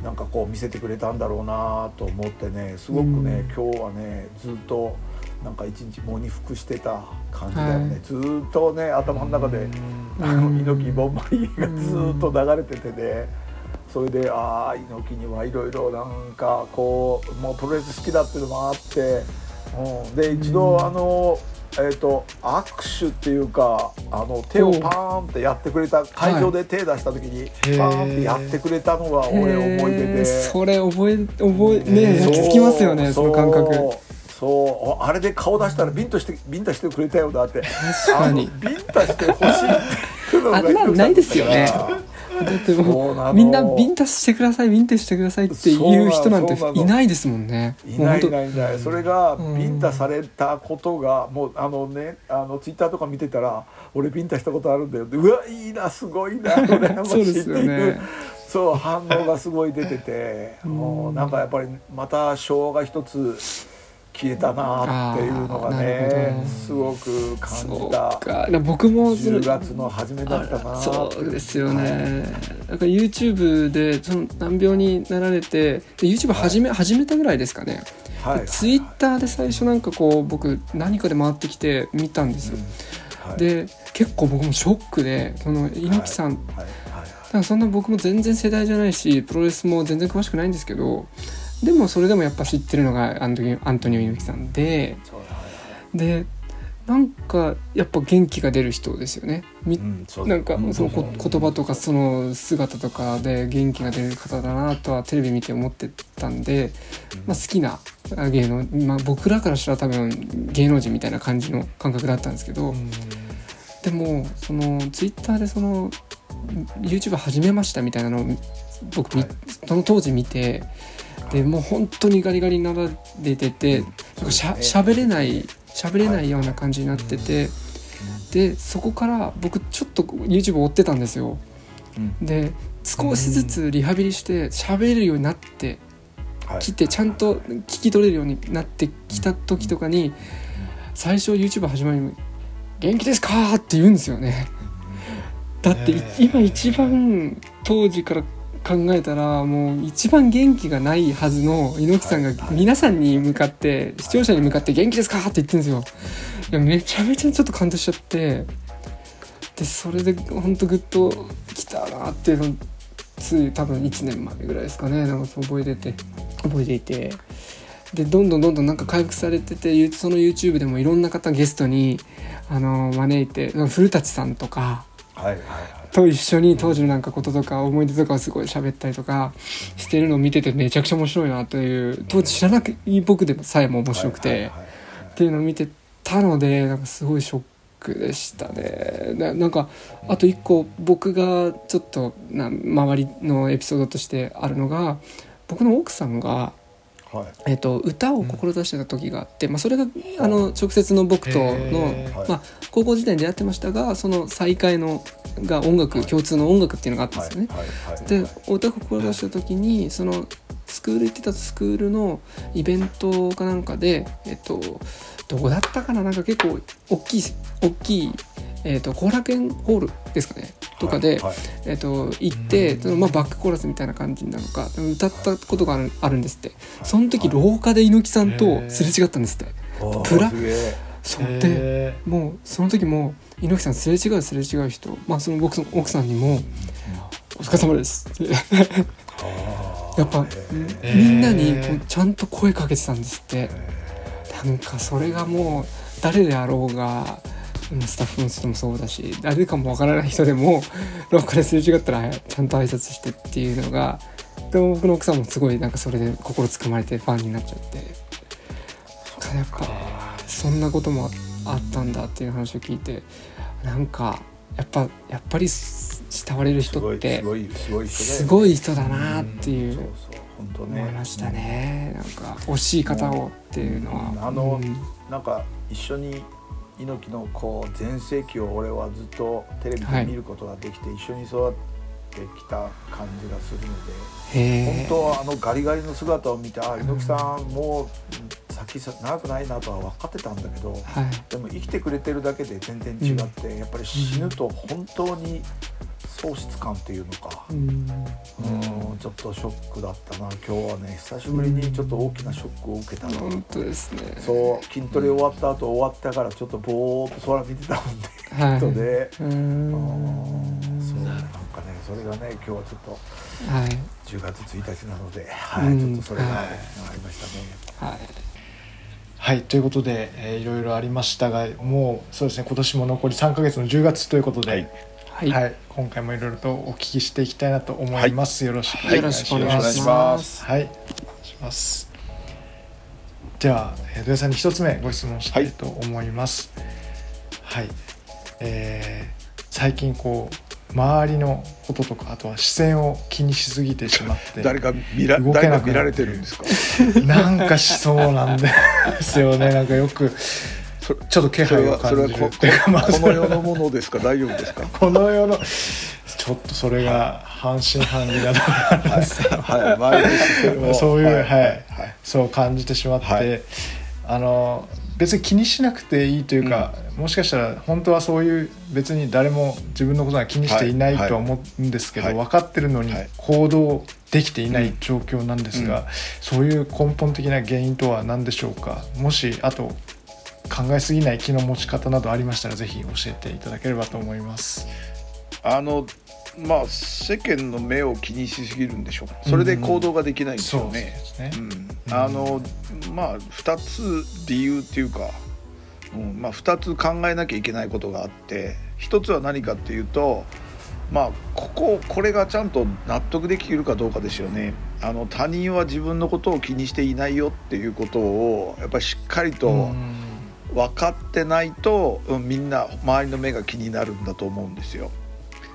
なんかこう見せてくれたんだろうなと思ってねすごくね、うん、今日はねずっとなんか一日喪に服してた感じだよね、はい、ずっとね頭の中で、あの猪木ボンバイエがずっと流れててね、それでああ猪木にはいろいろなんかこうもうプロレス好きだっていうのもあって、うん、で一度あの。えーと、握手っていうかあの手をパーンってやってくれた会場で手出した時に、パーンってやってくれたのが俺思い出で。それ覚え覚えね焼き付きますよねその感覚。そう。あれで顔出したらビンタしてビンタしてくれたよだって。確かに。ビンタしてほしいっていうのがないですよねだってもうみんなビンタしてくださいビンタしてくださいっていう人なんていないですもんね。いないいないいない。それがビンタされたことがもうあのねあのツイッターとか見てたら俺ビンタしたことあるんだようわいいなすごいな 羨ましいっていう。そう反応がすごい出ててもうなんかやっぱりまた昭和が一つ消えたなっていうのがねすごく感じた僕も10月の初めだったなそうですよね、はい、なんか YouTube でその難病になられて YouTube 始め、はい、始めたぐらいですかね、はい、ツイッターで最初なんかこう僕何かで回ってきて見たんですよ、うん。はい、で結構僕もショックでその猪木さん、はい。はい。だからそんな僕も全然世代じゃないしプロレスも全然詳しくないんですけどでもそれでもやっぱ知ってるのがアントニアントニオ猪木さんででなんかやっぱ元気が出る人ですよね。み、うん、なんかその言葉とかその姿とかで元気が出る方だなとはテレビ見て思ってたんで、まあ、好きな芸能、まあ、僕らからしたら多分芸能人みたいな感じの感覚だったんですけど、でもそのツイッターでその YouTube 始めましたみたいなのを僕、はい、その当時見てでもう本当にガリガリになられててしゃ喋れない喋れないような感じになってて、でそこから僕ちょっと YouTube 追ってたんですよ。で少しずつリハビリして喋れるようになってきてちゃんと聞き取れるようになってきた時とかに最初 YouTube 始まり「元気ですか?」って言うんですよね。だって今一番当時から考えたらもう一番元気がないはずの猪木さんが皆さんに向かって視聴者に向かって「元気ですか?」って言ってるんですよ。い。やめちゃめちゃちょっと感動しちゃって。でそれでほんとグッときたなっていうのつい多分1年前ぐらいですかね。なんか覚えてて。覚えていて。でどんどんどんどんなんか回復されててその YouTube でもいろんな方ゲストにあの招いて古舘さんとか。はいはいはいと一緒に当時のなんかこととか思い出とかをすごい喋ったりとかしてるのを見ててめちゃくちゃ面白いなという当時知らなく僕でもさえも面白くてっていうのを見てたのでなんかすごいショックでしたね。ななんかあと一個僕がちょっとな周りのエピソードとしてあるのが僕の奥さんが、えーと、歌を志してた時があって、うん、まあ、それがあの直接の僕との、まあ、高校時代に出会ってましたがその再会のが音楽、共通の音楽っていうのがあったんですよね。で歌を志した時にそのスクール行ってたスクールのイベントかなんかで、えっと、どこだったかな？なんか結構大きい大きいえーと、後楽園ホールですかね。とかで、はいはい、えーと、行ってその、まあ、バックコーラスみたいな感じなのか歌ったことがあるあるんですって。その時廊下で猪木さんとすれ違ったんですって。プラ？そう。でもうその時も猪木さんすれ違うすれ違う人、まあ、その僕の奥さんにも「お疲れ様です」ってやっぱみんなにちゃんと声かけてたんですって。なんかそれがもう誰であろうがスタッフの人もそうだし誰かもわからない人でも 廊下ですれ違ったらちゃんと挨拶してっていうのがでも僕の奥さんもすごいなんかそれで心つかまれてファンになっちゃって。やっぱそんなこともあったんだっていう話を聞いてなんかやっぱやっぱり慕われる人ってすごい人だなっていう思いましたね。なんか惜しい方をっていうのは。あの、なんか一緒に猪木のこう全盛期を俺はずっとテレビで見ることができて、一緒に育ってきた感じがするので本当はあのガリガリの姿を見てあ猪木さんもう先長くないなとは分かってたんだけど、はい、でも生きてくれてるだけで全然違って、うん、やっぱり死ぬと本当に喪失感っていうのか、うん、うんちょっとショックだったな。今日はね久しぶりにちょっと大きなショックを受けたな、本当ですね。そう筋トレ終わった後終わったからちょっとぼーっと空見てたもんで、はい、人で。うん。そうなんかねそれがね今日はちょっと、はい、10月1日なので、はい、ちょっとそれが、ありましたね。はい。はい、ということで、えー、いろいろありましたがもうそうですね今年も残り3か月の10月ということで、はいはい、はい、今回もいろいろとお聞きしていきたいなと思います。はい、よろしくお願いします。はい、お願いします。では、えー、土屋さんに一つ目ご質問したいと思います。はい、はい、えー、最近こう周りのこととかあとは視線を気にしすぎてしまって誰か見ら動けなく見られてるんですか？なんかしそうなんですよね。なんかよくちょっと気配を感じる。それはこの世のものですか？大丈夫ですか？この世のちょっとそれが半信半疑だと思います、はいそういう、はい、はい、そう感じてしまって、はい、あの別に気にしなくていいというか、うん、もしかしたら本当はそういう別に誰も自分のことは気にしていないとは思うんですけど、はい、分かってるのに行動できていない状況なんですが、うん、そういう根本的な原因とは何でしょうか？もしあと考えすぎない気の持ち方などありましたらぜひ教えていただければと思います。あのまあ世間の目を気にしすぎるんでしょうそれで行動ができないんですよね。あのまあ2つ理由っていうか、うんまあ、2つ考えなきゃいけないことがあって1つは何かっていうとまあこここれがちゃんと納得できるかどうかですよね。あの他人は自分のことを気にしていないよっていうことをやっぱりしっかりと、分かってないと、うん、みんな周りの目が気になるんだと思うんですよ。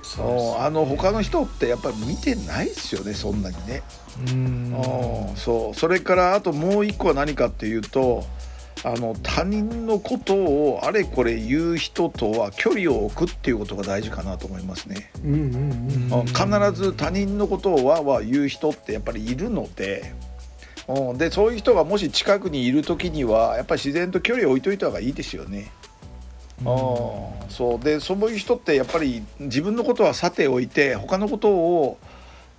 そうあの他の人ってやっぱり見てないですよねそんなにね。うんうんそうそれからあともう一個は何かっていうとあの他人のことをあれこれ言う人とは距離を置くっていうことが大事かなと思いますね。うんうんうんうん必ず他人のことをわーわー言う人ってやっぱりいるので。うん、でそういう人がもし近くにいる時にはやっぱり自然と距離を置いといた方がいいですよね。うん。そう。でそういう人ってやっぱり自分のことはさておいて他のことを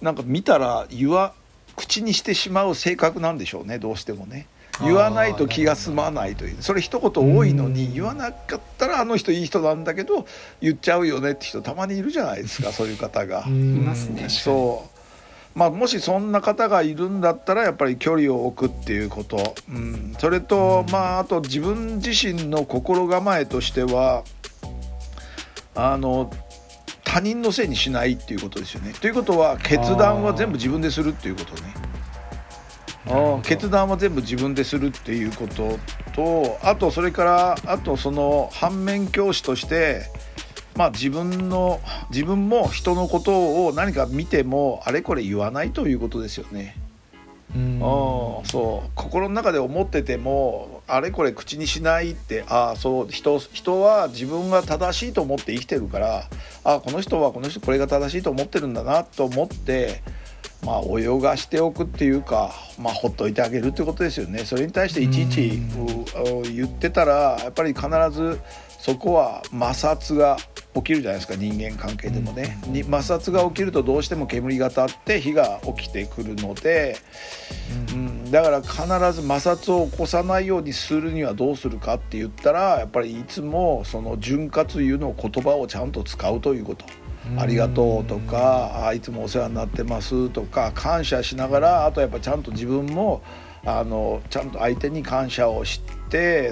なんか見たら言わ口にしてしまう性格なんでしょうねどうしてもね。言わないと気が済まないという。それ一言多いのにうん。言わなかったらあの人いい人なんだけど言っちゃうよねって人たまにいるじゃないですかそういう方が。うん。いますね。そうまあ、もしそんな方がいるんだったらやっぱり距離を置くっていうこと、うん、それと、まああと自分自身の心構えとしてはあの他人のせいにしないっていうことですよね。ということは決断は全部自分でするっていうことね。決断は全部自分でするっていうこととあとそれからあとその反面教師としてまあ自分の自分も人のことを何か見てもあれこれ言わないということですよね。うん。そう。心の中で思っててもあれこれ口にしないってああそう。人人は自分が正しいと思って生きてるからあこの人はこの人これが正しいと思ってるんだなと思ってまあ泳がしておくっていうかまあほっといてあげるってことですよね。それに対していちいち言ってたらやっぱり必ずそこは摩擦が起きるじゃないですか人間関係でもね、に摩擦が起きるとどうしても煙が立って火が起きてくるので、うん、だから必ず摩擦を起こさないようにするにはどうするかって言ったらやっぱりいつもその潤滑油の言葉をちゃんと使うということ。ありがとうとかあいつもお世話になってますとか感謝しながらあとやっぱちゃんと自分もあのちゃんと相手に感謝をして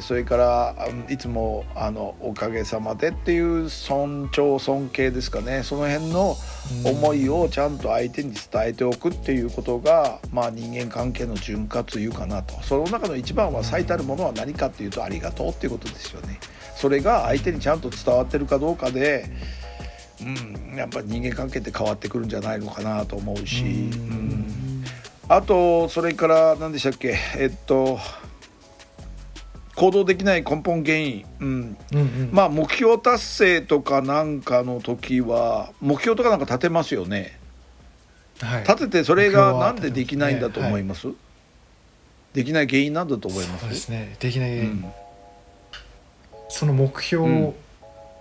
それからあいつもあのおかげさまでっていう尊重尊敬ですかね。その辺の思いをちゃんと相手に伝えておくっていうことが、まあ、人間関係の潤滑油かなと。その中の一番は最たるものは何かっていうとありがとうっていうことですよね。それが相手にちゃんと伝わってるかどうかでうん、やっぱり人間関係って変わってくるんじゃないのかなと思うし、うん。うん。あとそれから何でしたっけ？えっと行動できない根本原因、うん、うんうん。まあ目標達成とかなんかの時は目標とかなんか立てますよね。はい。立ててそれがなんでできないんだと思います、できない原因なんだと思います？そうですね。できない、うん。その目標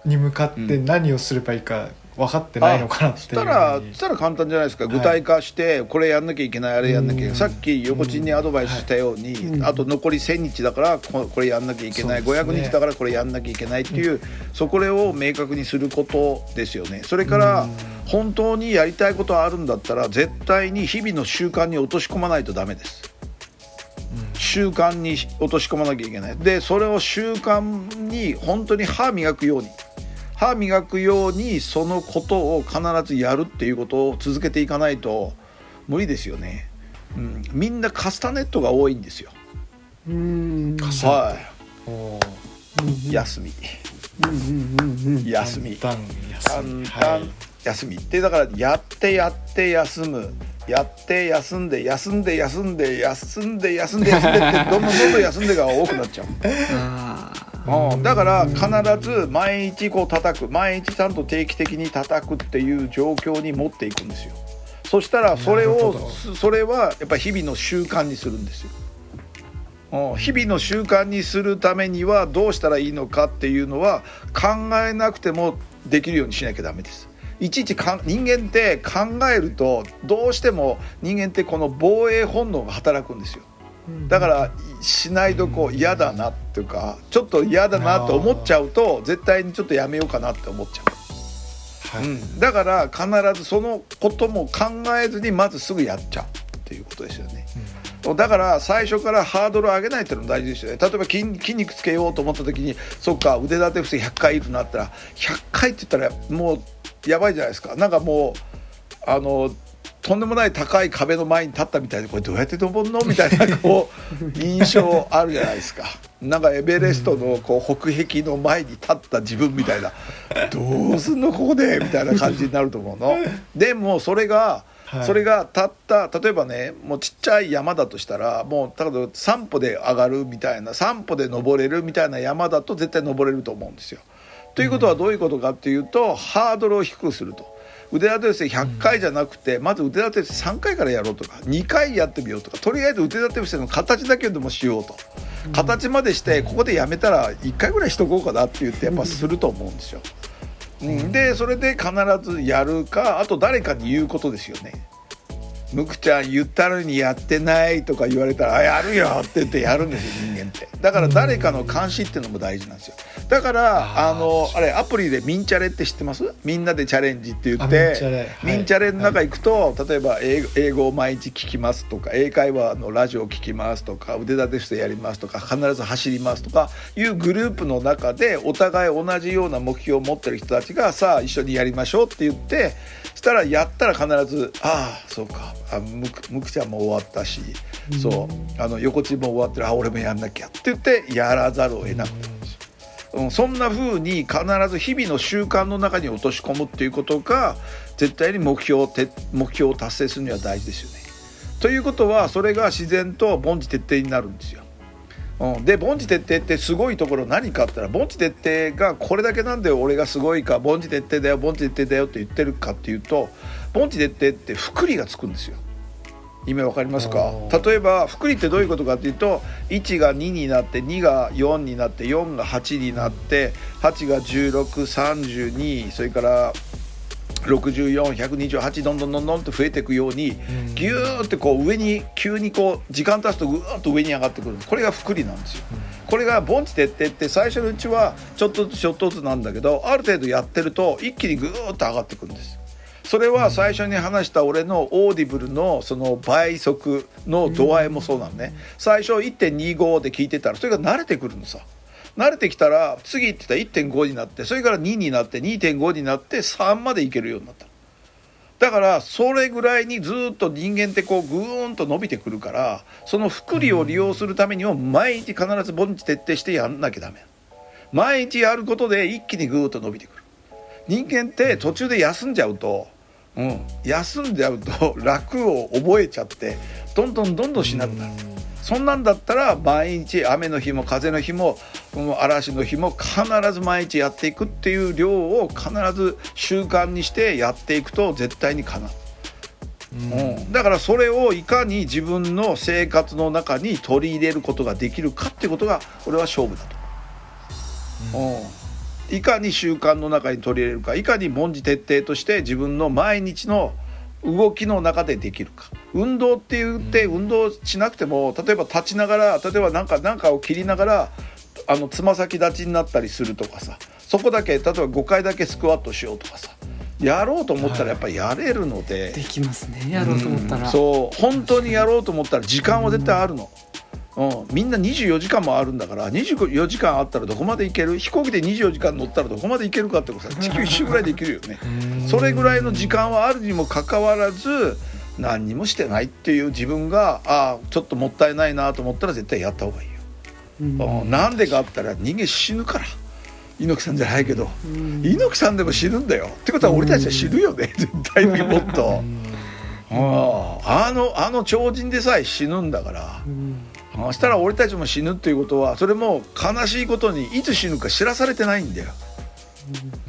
に向かって何をすればいいか分かってないのかなってしたらそしたら簡単じゃないですか。具体化してこれやんなきゃいけないあれやんなきゃいけない。うん。さっき横地にアドバイスしたようにうん。あと残り1,000日だからここれやんなきゃいけない。ね。500日だからこれやんなきゃいけないっていうそこれを明確にすることですよね。それからうん。本当にやりたいことがあるんだったら絶対に日々の習慣に落とし込まないとダメです。習慣に落とし込まなきゃいけない。でそれを習慣に本当に歯磨くように歯磨くようにそのことを必ずやるっていうことを続けていかないと無理ですよね、うん、みんなカスタネットが多いんですよ。うん。はおい休み。うんうんうんうん休み。簡単休み。簡単。休み。ってだからやってやって休む。やって休んで休んで休んで休んで休んで休んでってどんどんどんどん休んでが多くなっちゃう。あうん、だから必ず毎日こう叩く。毎日ちゃんと定期的に叩くっていう状況に持っていくんですよ。そしたらそれをそそれはやっぱり日々の習慣にするんですよ、うん、日々の習慣にするためにはどうしたらいいのかっていうのは考えなくてもできるようにしなきゃダメです。いちいちかん人間って考えるとどうしても人間ってこの防衛本能が働くんですよ。ーだからしないとこう嫌だなっていうかちょっと嫌だなと思っちゃうと絶対にちょっとやめようかなって思っちゃう、はい。うん、だから必ずそのことも考えずにまずすぐやっちゃうっていうことですよね。だから最初からハードルを上げないっていうのも大事ですよね。例えば筋筋肉つけようと思った時にそっか腕立て伏せ100回いるなったら100回って言ったらもうやばいじゃないですか。なんかもうあのとんでもない高い壁の前に立ったみたいでこれどうやって登るの？みたいなこう 印象あるじゃないですか。なんかエベレストのこう北壁の前に立った自分みたいなどうすんのここで？みたいな感じになると思うの。でもそれがはいそれがたった例えばねもうちっちゃい山だとしたらもう例えば3歩で上がるみたいな3歩で登れるみたいな山だと絶対登れると思うんですよ。ということはどういうことかっていうとハードルを低くすると。腕立て伏せ100回じゃなくて、まず腕立て伏せ3回からやろうとか2回やってみようとかとりあえず腕立て伏せの形だけでもしようと、形までしてここでやめたら1回ぐらいしとこうかなって言ってやっぱすると思うんですよ。うん、でそれで必ずやるかあと誰かに言うことですよね。むくちゃん言ったのにやってないとか言われたら「あやるよ」って言ってやるんですよ人間って。だから誰かの監視っていうのも大事なんですよ。だからあのあれアプリで「ミンチャレ」って知ってます？みんなでチャレンジって言ってはい。ミンチャレの中行くと例えば英語英語を毎日聞きますとか英会話のラジオを聞きますとか腕立て伏せやりますとか必ず走りますとかいうグループの中でお互い同じような目標を持ってる人たちがさあ一緒にやりましょうって言ってしたらやったら必ず「ああそうかあむくむくちゃんも終わったし、そうあの横地も終わってるあ俺もやんなきゃ」って言ってやらざるを得なくなるんですよ。うん、そんな風に必ず日々の習慣の中に落とし込むっていうことが絶対に目標をて目標を達成するには大事ですよね。ということはそれが自然と凡事徹底になるんですよ。うん、で凡事徹底ってすごいところ何かって言ったら凡事徹底がこれだけなんで俺がすごいか凡事徹底だよ凡事徹底だよって言ってるかっていうと凡事徹底って複利がつくんですよ。意味わかりますか？例えば複利ってどういうことかっていうと1が2になって2が4になって4が8になって8が1632それから64128どんどんどんどんと増えていくようにん。ギューってこう上に急にこう時間経つとぐーっと上に上がってくるこれが複利なんですよ。これが凡事徹底って最初のうちはちょっとずつちょっとずつなんだけどある程度やってると一気にぐーっと上がってくるんです。それは最初に話した俺のオーディブルのその倍速の度合いもそうなのね。最初1.25で聞いてたらそれが慣れてくるのさ慣れてきたら次って言ったら1.5になってそれから2になって2.5になって3までいけるようになった。だからそれぐらいにずっと人間ってこうぐーんと伸びてくるからその複利を利用するためにも毎日必ず凡事徹底してやんなきゃダメ。毎日やることで一気にぐーっと伸びてくる。人間って途中で休んじゃうと、うん、休んじゃうと楽を覚えちゃってどんどんどんどんしなくなる。そんなんだったら毎日雨の日も風の日もうん嵐の日も必ず毎日やっていくっていう量を必ず習慣にしてやっていくと絶対にかなう、うん、だからそれをいかに自分の生活の中に取り入れることができるかってことが俺は勝負だと。思う、うん、いかに習慣の中に取り入れるかいかに凡事徹底として自分の毎日の動きの中でできるか運動って言って運動しなくても例えば立ちながら例えばなんかなんかを切りながらあのつま先立ちになったりするとかさそこだけ例えば5回だけスクワットしようとかさやろうと思ったらやっぱりやれるので、できますねやろうと思ったら、うんそう本当にやろうと思ったら時間は絶対あるの、うん、みんな24時間もあるんだから24時間あったらどこまで行ける？飛行機で24時間乗ったらどこまで行けるかってことさ地球一周ぐらいで行けるよね。それぐらいの時間はあるにもかかわらず何にもしてないっていう自分がああちょっともったいないなと思ったら絶対やった方がいいよ、なん。でかあったら人間死ぬから。猪木さんじゃないけど、うん。猪木さんでも死ぬんだよ。ってことは俺たちは死ぬよね、絶対にもっと。あああのあの超人でさえ死ぬんだから。うん。そしたら俺たちも死ぬっていうことはそれも悲しいことにいつ死ぬか知らされてないんだよ。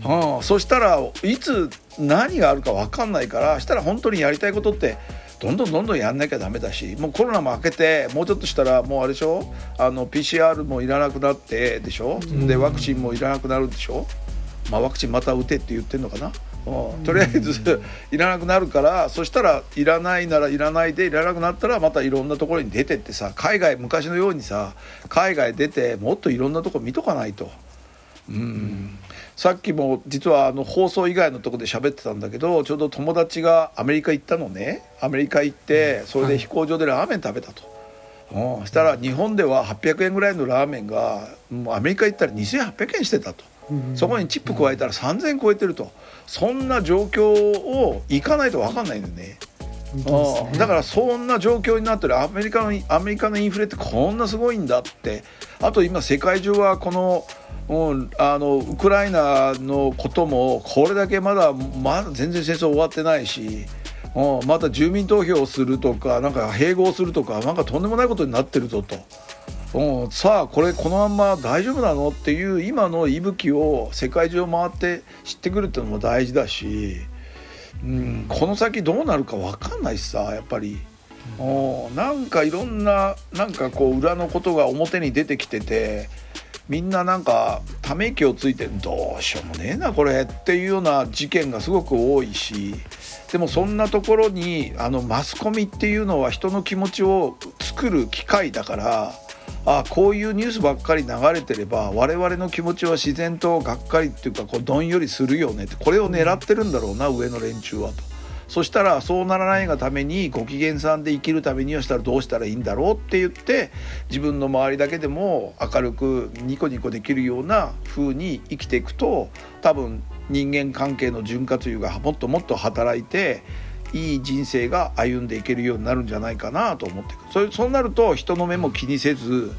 ああそしたらいつ何があるか分かんないからしたら本当にやりたいことってどんどんどんどんやんなきゃダメだしもうコロナも明けてもうちょっとしたらもうあれでしょ？あの PCR もいらなくなってでしょ？でワクチンもいらなくなるでしょ、まあ、ワクチンまた打てって言ってんのかな、うん、とりあえずいらなくなるからそしたらいらないならいらないでいらなくなったらまたいろんなところに出てってさ海外昔のようにさ海外出てもっといろんなとこ見とかないと。うんさっきも実はあの放送以外のとこで喋ってたんだけどちょうど友達がアメリカ行ったのね。アメリカ行ってそれで飛行場でラーメン食べたと。うん、したら日本では800円ぐらいのラーメンがもうアメリカ行ったら2800円してたと。うんそこにチップ加えたら3000円超えてると。そんな状況を行かないと分かんないんだよね。ね、だからそんな状況になってる。アメリカのアメリカのインフレってこんなすごいんだって。あと今世界中はこのうん、あのウクライナのこともこれだけまだまだ全然戦争終わってないし、うん、また住民投票をするとかなんか併合するとかなんかとんでもないことになってるぞと。うん、さあこれこのまんま大丈夫なのっていう今の息吹を世界中を回って知ってくるっていうのも大事だし、うん、この先どうなるか分かんないしさやっぱり。うん、なんかいろんななんかこう裏のことが表に出てきててみんななんかため息をついてどうしようもねえなこれっていうような事件がすごく多いしでもそんなところにあのマスコミっていうのは人の気持ちを作る機会だからあこういうニュースばっかり流れてれば我々の気持ちは自然とがっかりっていうかこうどんよりするよねってこれを狙ってるんだろうな上の連中はと。そしたらそうならないがためにご機嫌さんで生きるためにはしたらどうしたらいいんだろうって言って自分の周りだけでも明るくニコニコできるような風に生きていくと多分人間関係の潤滑油がもっともっと働いていい人生が歩んでいけるようになるんじゃないかなと思っていく。そそうなると人の目も気にせず、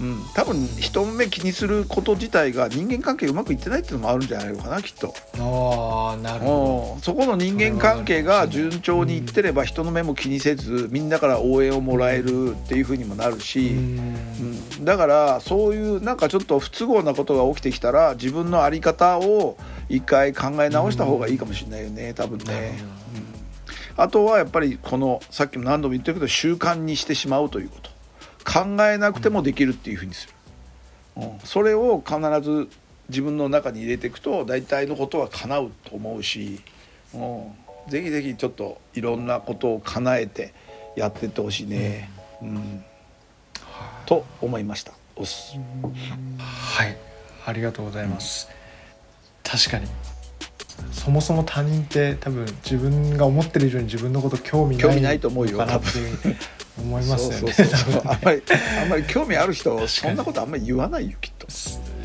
うん、多分人の目気にすること自体が人間関係うまくいってないっていうのもあるんじゃないのかなきっと。あなるほど。そこの人間関係が順調にいってれば人の目も気にせずみんなから応援をもらえるっていうふうにもなるし、うん、だからそういうなんかちょっと不都合なことが起きてきたら自分の在り方を一回考え直した方がいいかもしれないよね多分ね。うん。あとはやっぱりこのさっきも何度も言ってるけど習慣にしてしまうということ考えなくてもできるっていうふうにする、うん、それを必ず自分の中に入れていくと大体のことは叶うと思うし、うん、ぜひぜひちょっといろんなことを叶えてやってってほしいね、うん、うん、と思いました。おす。はい。ありがとうございます、確かにそもそも他人って多分自分が思ってる以上に自分のこと興味ないと思うよかなっていう思いますよね。あんまりあんまり興味ある人そんなことあんまり言わないよきっと。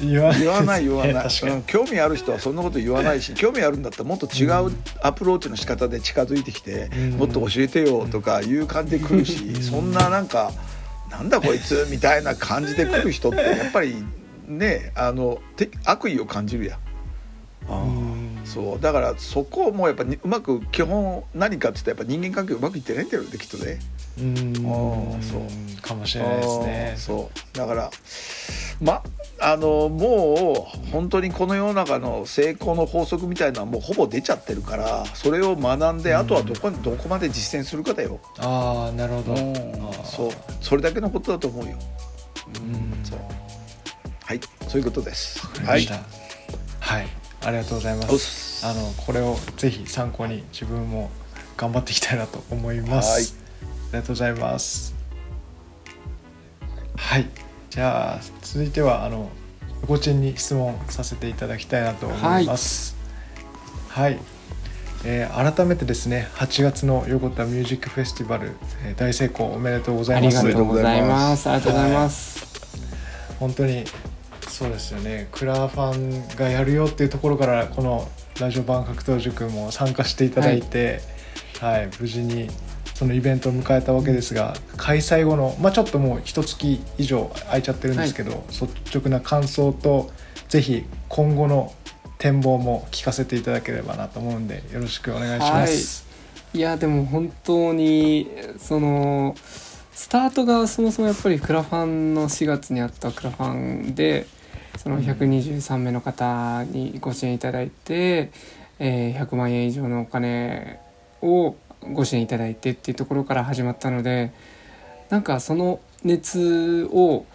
言わない言わない、うん、興味ある人はそんなこと言わないし興味あるんだったらもっと違うアプローチの仕方で近づいてきて、うん、もっと教えてよとかいう感じで来るし、うん、そんななんかなんだこいつみたいな感じで来る人ってやっぱりねあの悪意を感じるやん。そうだからそこもやっぱうまく基本何かっつってやっぱ人間関係うまくいってないんだよねきっとね。うんそうかもしれないですね。そうだからまあのもう本当にこの世の中の成功の法則みたいなのはもうほぼ出ちゃってるからそれを学んで、あとはどこどこまで実践するかだよ。ああなるほど。そうそれだけのことだと思うよ。うんそうはいそういうことです。はい。はいありがとうございます。あのこれをぜひ参考に自分も頑張っていきたいなと思います。ありがとうございます。はい。じゃあ続いてはあのごちんに質問させていただきたいなと思います。はい、はい、えー、改めてですね8月の横田ミュージックフェスティバル、えー、大成功おめでとうございます。ありがとうございます。ありがとうございます、はい、本当にそうですよね。クラファンがやるよっていうところからこのラジオ版格闘塾も参加していただいて、はい、はい、無事にそのイベントを迎えたわけですが開催後の、まあ、ちょっともう一月以上空いちゃってるんですけど、はい、率直な感想とぜひ今後の展望も聞かせていただければなと思うんでよろしくお願いします。はい、いやでも本当にそのスタートがそもそもやっぱりクラファンの4月にあったクラファンでその123名の方にご支援いただいて、えー、100万円以上のお金をご支援いただいてっていうところから始まったのでなんかその熱を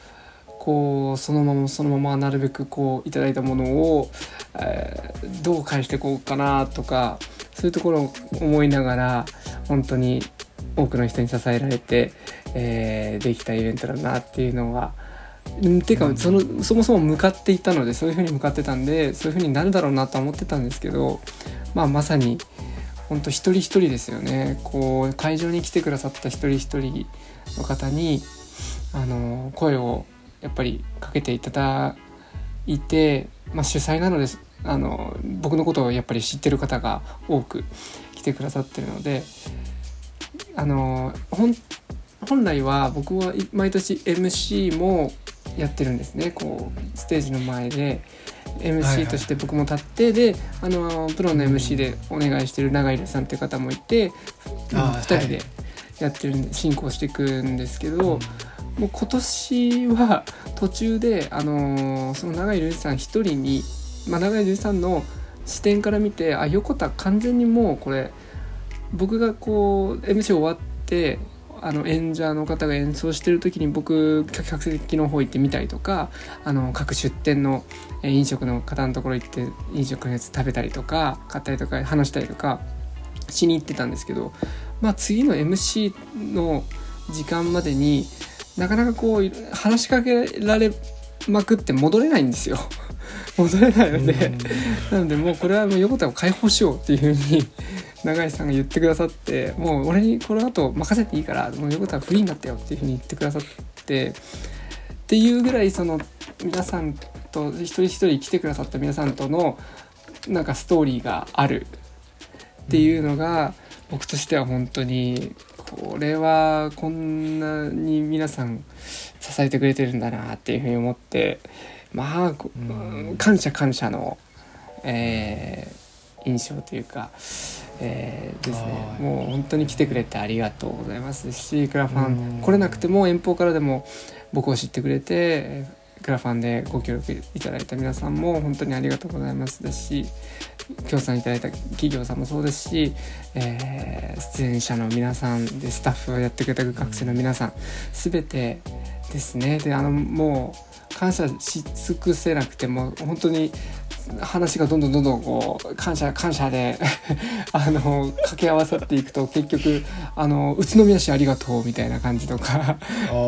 こうそのままそのままなるべくこういただいたものを、えー、どう返していこうかなとかそういうところを思いながら本当に多くの人に支えられて、えー、できたイベントだなっていうのはていうかそのそもそも向かっていたのでそういうふうに向かってたんでそういうふうになるだろうなとは思ってたんですけど、まあ、まさに本当一人一人ですよね。こう会場に来てくださった一人一人の方にあの声をやっぱりかけていただいて、まあ、主催なのであの僕のことをやっぱり知ってる方が多く来てくださってるのであの本本来は僕は毎年 MC もやってるんですね。こうステージの前で MC として僕も立って、であのプロの MC でお願いしてる永井さんっていう方もいて、うん、2人でやってるんで進行していくんですけど、もう今年は途中で、あのその永井さん一人に、まあ、永井さんの視点から見てあ横田完全にもうこれ僕がこう MC 終わってあの演者の方が演奏してる時に僕客席の方行ってみたりとかあの各出店の飲食の方のところ行って飲食のやつ食べたりとか買ったりとか話したりとかしに行ってたんですけどまあ次の MC の時間までになかなかこう話しかけられまくって戻れないんですよ。戻れないのでなのでもうこれはもう横田を解放しようっていうふうに永井さんが言ってくださってもう俺にこの後任せていいからもう横田フリーになったよっていうふうに言ってくださってっていうぐらいその皆さんと一人一人来てくださった皆さんとのなんかストーリーがある。っていうのが僕としては本当にこれはこんなに皆さん支えてくれてるんだなっていうふうに思ってまあ、感謝感謝の、えー、印象というか、えー、ですね。もう本当に来てくれてありがとうございますしクラファン来れなくても遠方からでも僕を知ってくれてクラファンでご協力いただいた皆さんも本当にありがとうございますですし協賛いただいた企業さんもそうですし、えー、出演者の皆さんでスタッフをやってくれた学生の皆さん。全てですね。であのもう感謝し尽くせなくても本当に話がどんどんどんどんこう感謝感謝で あの掛け合わさっていくと結局あの宇都宮市ありがとうみたいな感じとか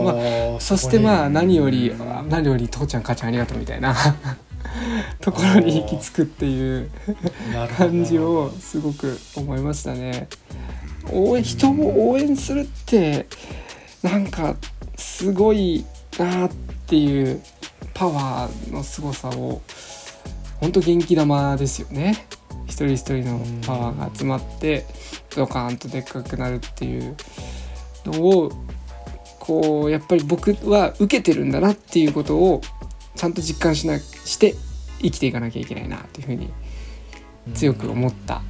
まあ、そしてまあ何より何より父ちゃん母ちゃんありがとうみたいな ところに行き着くっていう感じをすごく思いましたね。応援人を応援するってなんかすごいなっていうパワーの凄さを本当元気玉ですよね。一人一人のパワーが集まってドカーンとでっかくなるっていうのをこうやっぱり僕は受けてるんだなっていうことをちゃんと実感しなして生きていかなきゃいけないなというふうに強く思った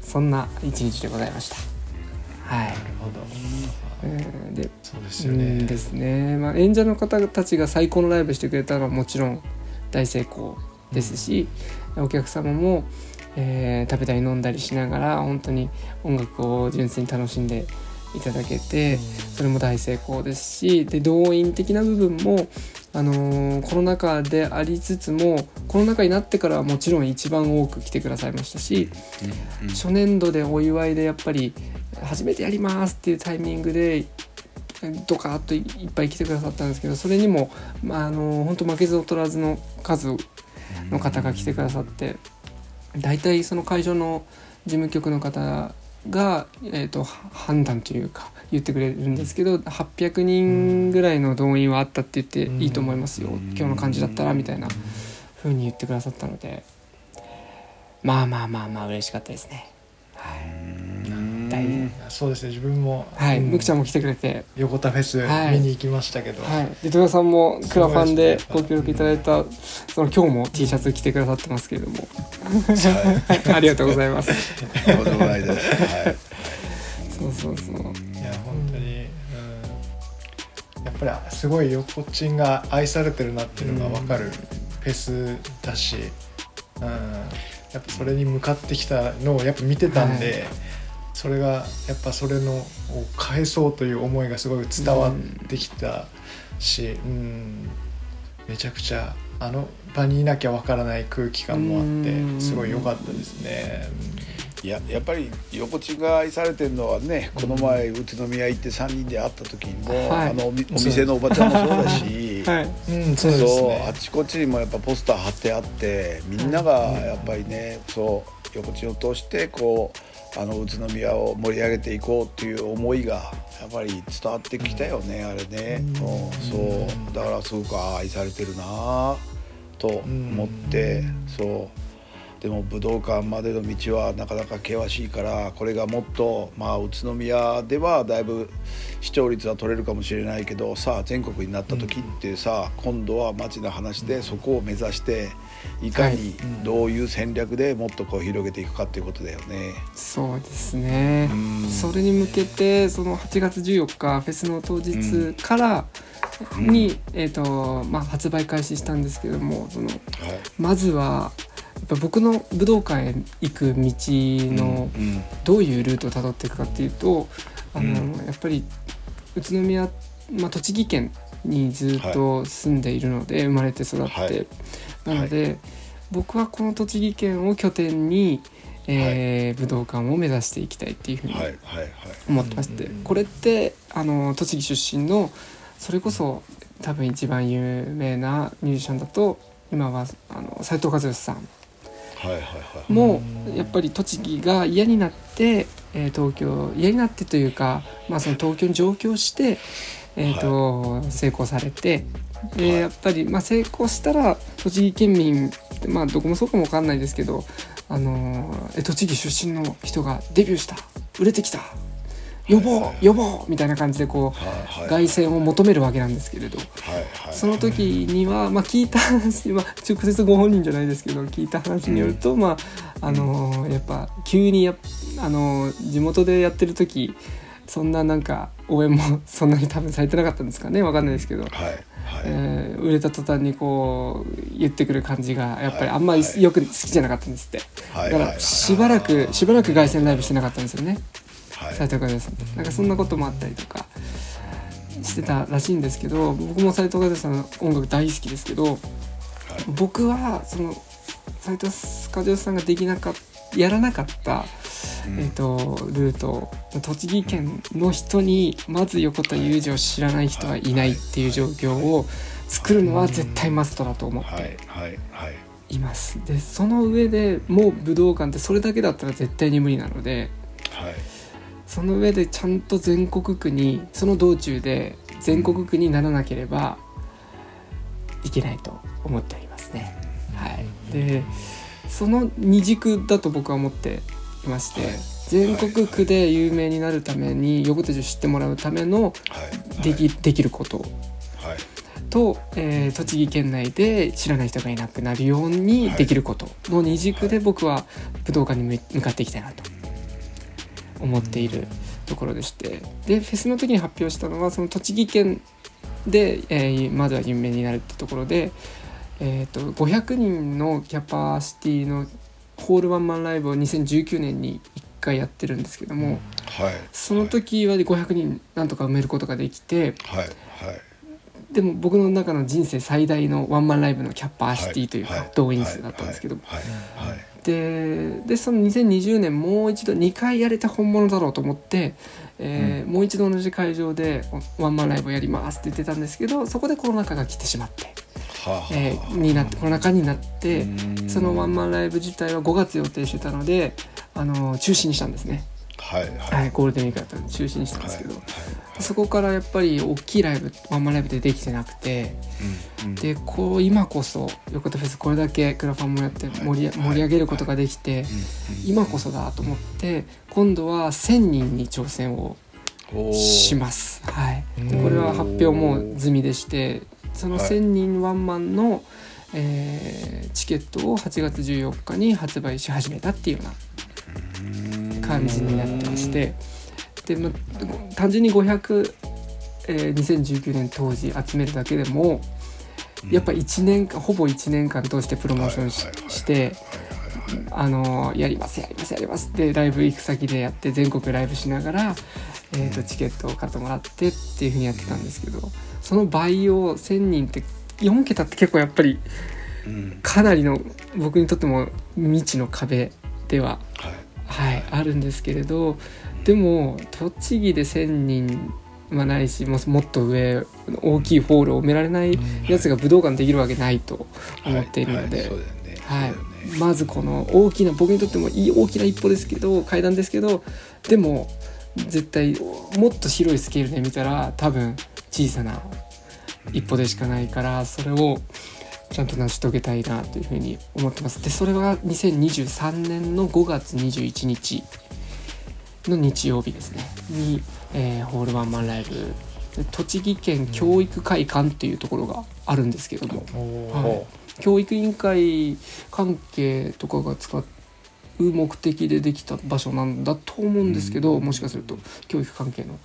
そんな一日でございました。はい、なるほど。えー、でそうですよね。ですね、まあ、演者の方たちが最高のライブしてくれたのはもちろん大成功ですし、うん、お客様も、えー、食べたり飲んだりしながら本当に音楽を純粋に楽しんでいただけて、それも大成功ですしで動員的な部分も、あのー、コロナ禍でありつつもコロナ禍になってからはもちろん一番多く来てくださいましたし、初年度でお祝いでやっぱり初めてやりますっていうタイミングでドカーッといっぱい来てくださったんですけどそれにも、まあ、あの本当負けず劣らずの数の方が来てくださって大体その会場の事務局の方が、えーと、判断というか言ってくれるんですけど800人ぐらいの動員はあったって言っていいと思いますよ。今日の感じだったらみたいな風に言ってくださったのでまあまあまあまあ嬉しかったですね。はい。そうですね。自分もはい、むくちゃんも来てくれて。横田フェス見に行きましたけど、はい、で戸田さんもクラファンでご協力いただいたその今日も T シャツ着てくださってますけれども。ありがとうございます。とうないです、はい、そうそうそうぱりすごい横ちんが愛されてるなっていうのが分かるフェスだし、うん、やっぱそれに向かってきたのをやっぱ見てたんで、はい。それがやっぱそれのを返そうという思いがすごい伝わってきたし、うん、めちゃくちゃあの場にいなきゃわからない空気感もあってすごい良かったですね。いややっぱり横地が愛されてるのはねこの前宇都宮行って3人で会った時にも、はい、あのお店のおばちゃんもそうだし、はい。うん、そう、ね、あちこちにもやっぱポスター貼ってあってみんながやっぱりね、そう横地を通してこうあの宇都宮を盛り上げていこうっていう思いがやっぱり伝わってきたよね、あれね、うん、そう。だからすごく愛されてるなと思って、そうでも武道館までの道はなかなか険しいからこれがもっとまあ宇都宮ではだいぶ視聴率は取れるかもしれないけどさあ全国になった時ってさ、今度は町の話でそこを目指していかにどういう戦略でもっとこう広げていくかっていうことだよね。そうですね。うん。それに向けてその8月14日フェスの当日からに、えーとまあ、発売開始したんですけどもそのはい。まずはやっぱ僕の武道館へ行く道のうんどういうルートをたどっていくかっていうとあの、うん。やっぱり宇都宮、まあ、栃木県にずっと住んでいるので、生まれて育って、はい。なので、僕はこの栃木県を拠点に、えー武道館を目指していきたいっていうふうにはいはいはい。思ってまして、これってあの栃木出身のそれこそ多分一番有名なミュージシャンだと今はあの斉藤和義さん。はいはいはいもやっぱり栃木が嫌になって、えー東京嫌になってというか、まあ、その東京に上京して、えーと成功されてで、はい。やっぱり、まあ、成功したら栃木県民ってまあどこもそうかもわかんないですけど、あのーえ栃木出身の人がデビューした売れてきた呼ぼう、呼ぼうみたいな感じでこう、凱旋を求めるわけなんですけれど。その時には、まあ、聞いた話、まあ、直接ご本人じゃないですけど聞いた話によると、まああのーやっぱ急にや、あのー地元でやってる時そんななんか応援も そんなに多分されてなかったんですかねわかんないですけど、はいはい。えー売れた途端にこう言ってくる感じがやっぱりはいあんまりはいよく好きじゃなかったんですって。はい。だからしばらくしばらく凱旋ライブしてなかったんですよね。はい。斉藤和義さんってなんかそんなこともあったりとかしてたらしいんですけど僕も斉藤和義さんの音楽大好きですけど僕はその斉藤和義さんができなかったやらなかった、うん。えー、とルート栃木県の人にまず横田裕二を知らない人はいないっていう状況を作るのは絶対マストだと思っはいています。でその上でもう武道館ってそれだけだったら絶対に無理なので。はいその上でちゃんと全国区にその道中で全国区にならなければいけないと思っておりますね。はい、でその二軸だと僕は思っていまして、全国区で有名になるために横手市を知ってもらうためのはい。でき,、できること。はい。と、えー栃木県内で知らない人がいなくなるようにできることの二軸で僕は武道館に向向かっていきたいなと思っているところでして。でフェスの時に発表したのはその栃木県で、えーまずは有名になるってところで、えー、と500人のキャパシティのホールワンマンライブを2019年に1回やってるんですけども、はい。その時は500人なんとか埋めることができてはいはい。でも僕の中の人生最大のワンマンライブのキャパシティというか、はい動員数だったんですけど、はいはいででその2020年もう一度2回やれた本物だろうと思って、えーもう一度同じ会場でワンマンライブをやりますって言ってたんですけどそこでコロナ禍が来てしまって、えーになってコロナ禍になってうん。そのワンマンライブ自体は5月予定してたので、あの中止にしたんですね、はいはい。はい、ゴールデンウィークだったので中止にしたんですけど、はいそこからやっぱり大きいライブワンマンライブでできてなくて。うんうん。でこう今こそ横田フェスこれだけクラファンもやって盛り,、はい。盛り上げることができて、うん今こそだと思って今度は1,000人に挑戦をします。はい、これは発表も済みでしてそのはい。1,000人ワンマンの、えーチケットを8月14日に発売し始めたっていうような感じになってましてで、ま、単純に500、えー2019年当時集めるだけでもやっぱ1年間ほぼ1年間通してプロモーションし,、てあのやりますやりますやります。ってライブ行く先でやって全国ライブしながら、えー、とチケットを買ってもらってっていうふうにやってたんですけどその倍を1,000人って4桁って結構やっぱりうん。かなりの僕にとっても未知の壁でははいはい、あるんですけれどでも栃木で1,000人はないしももっと上大きいホールを埋められないやつが武道館できるわけないと思っているので、はい。まずこの大きな僕にとってもいい大きな一歩ですけど階段ですけどでも絶対もっと広いスケールで見たら多分小さな一歩でしかないからそれをちゃんと成し遂げたいなというふうに思ってます。でそれは2023年の5月21日の日曜日ですね。に、えーホールワンマンライブ。で栃木県教育会館っていうところがあるんですけども、はい。教育委員会関係とかが使う目的でできた場所なんだと思うんですけど、もしかすると教育関係の。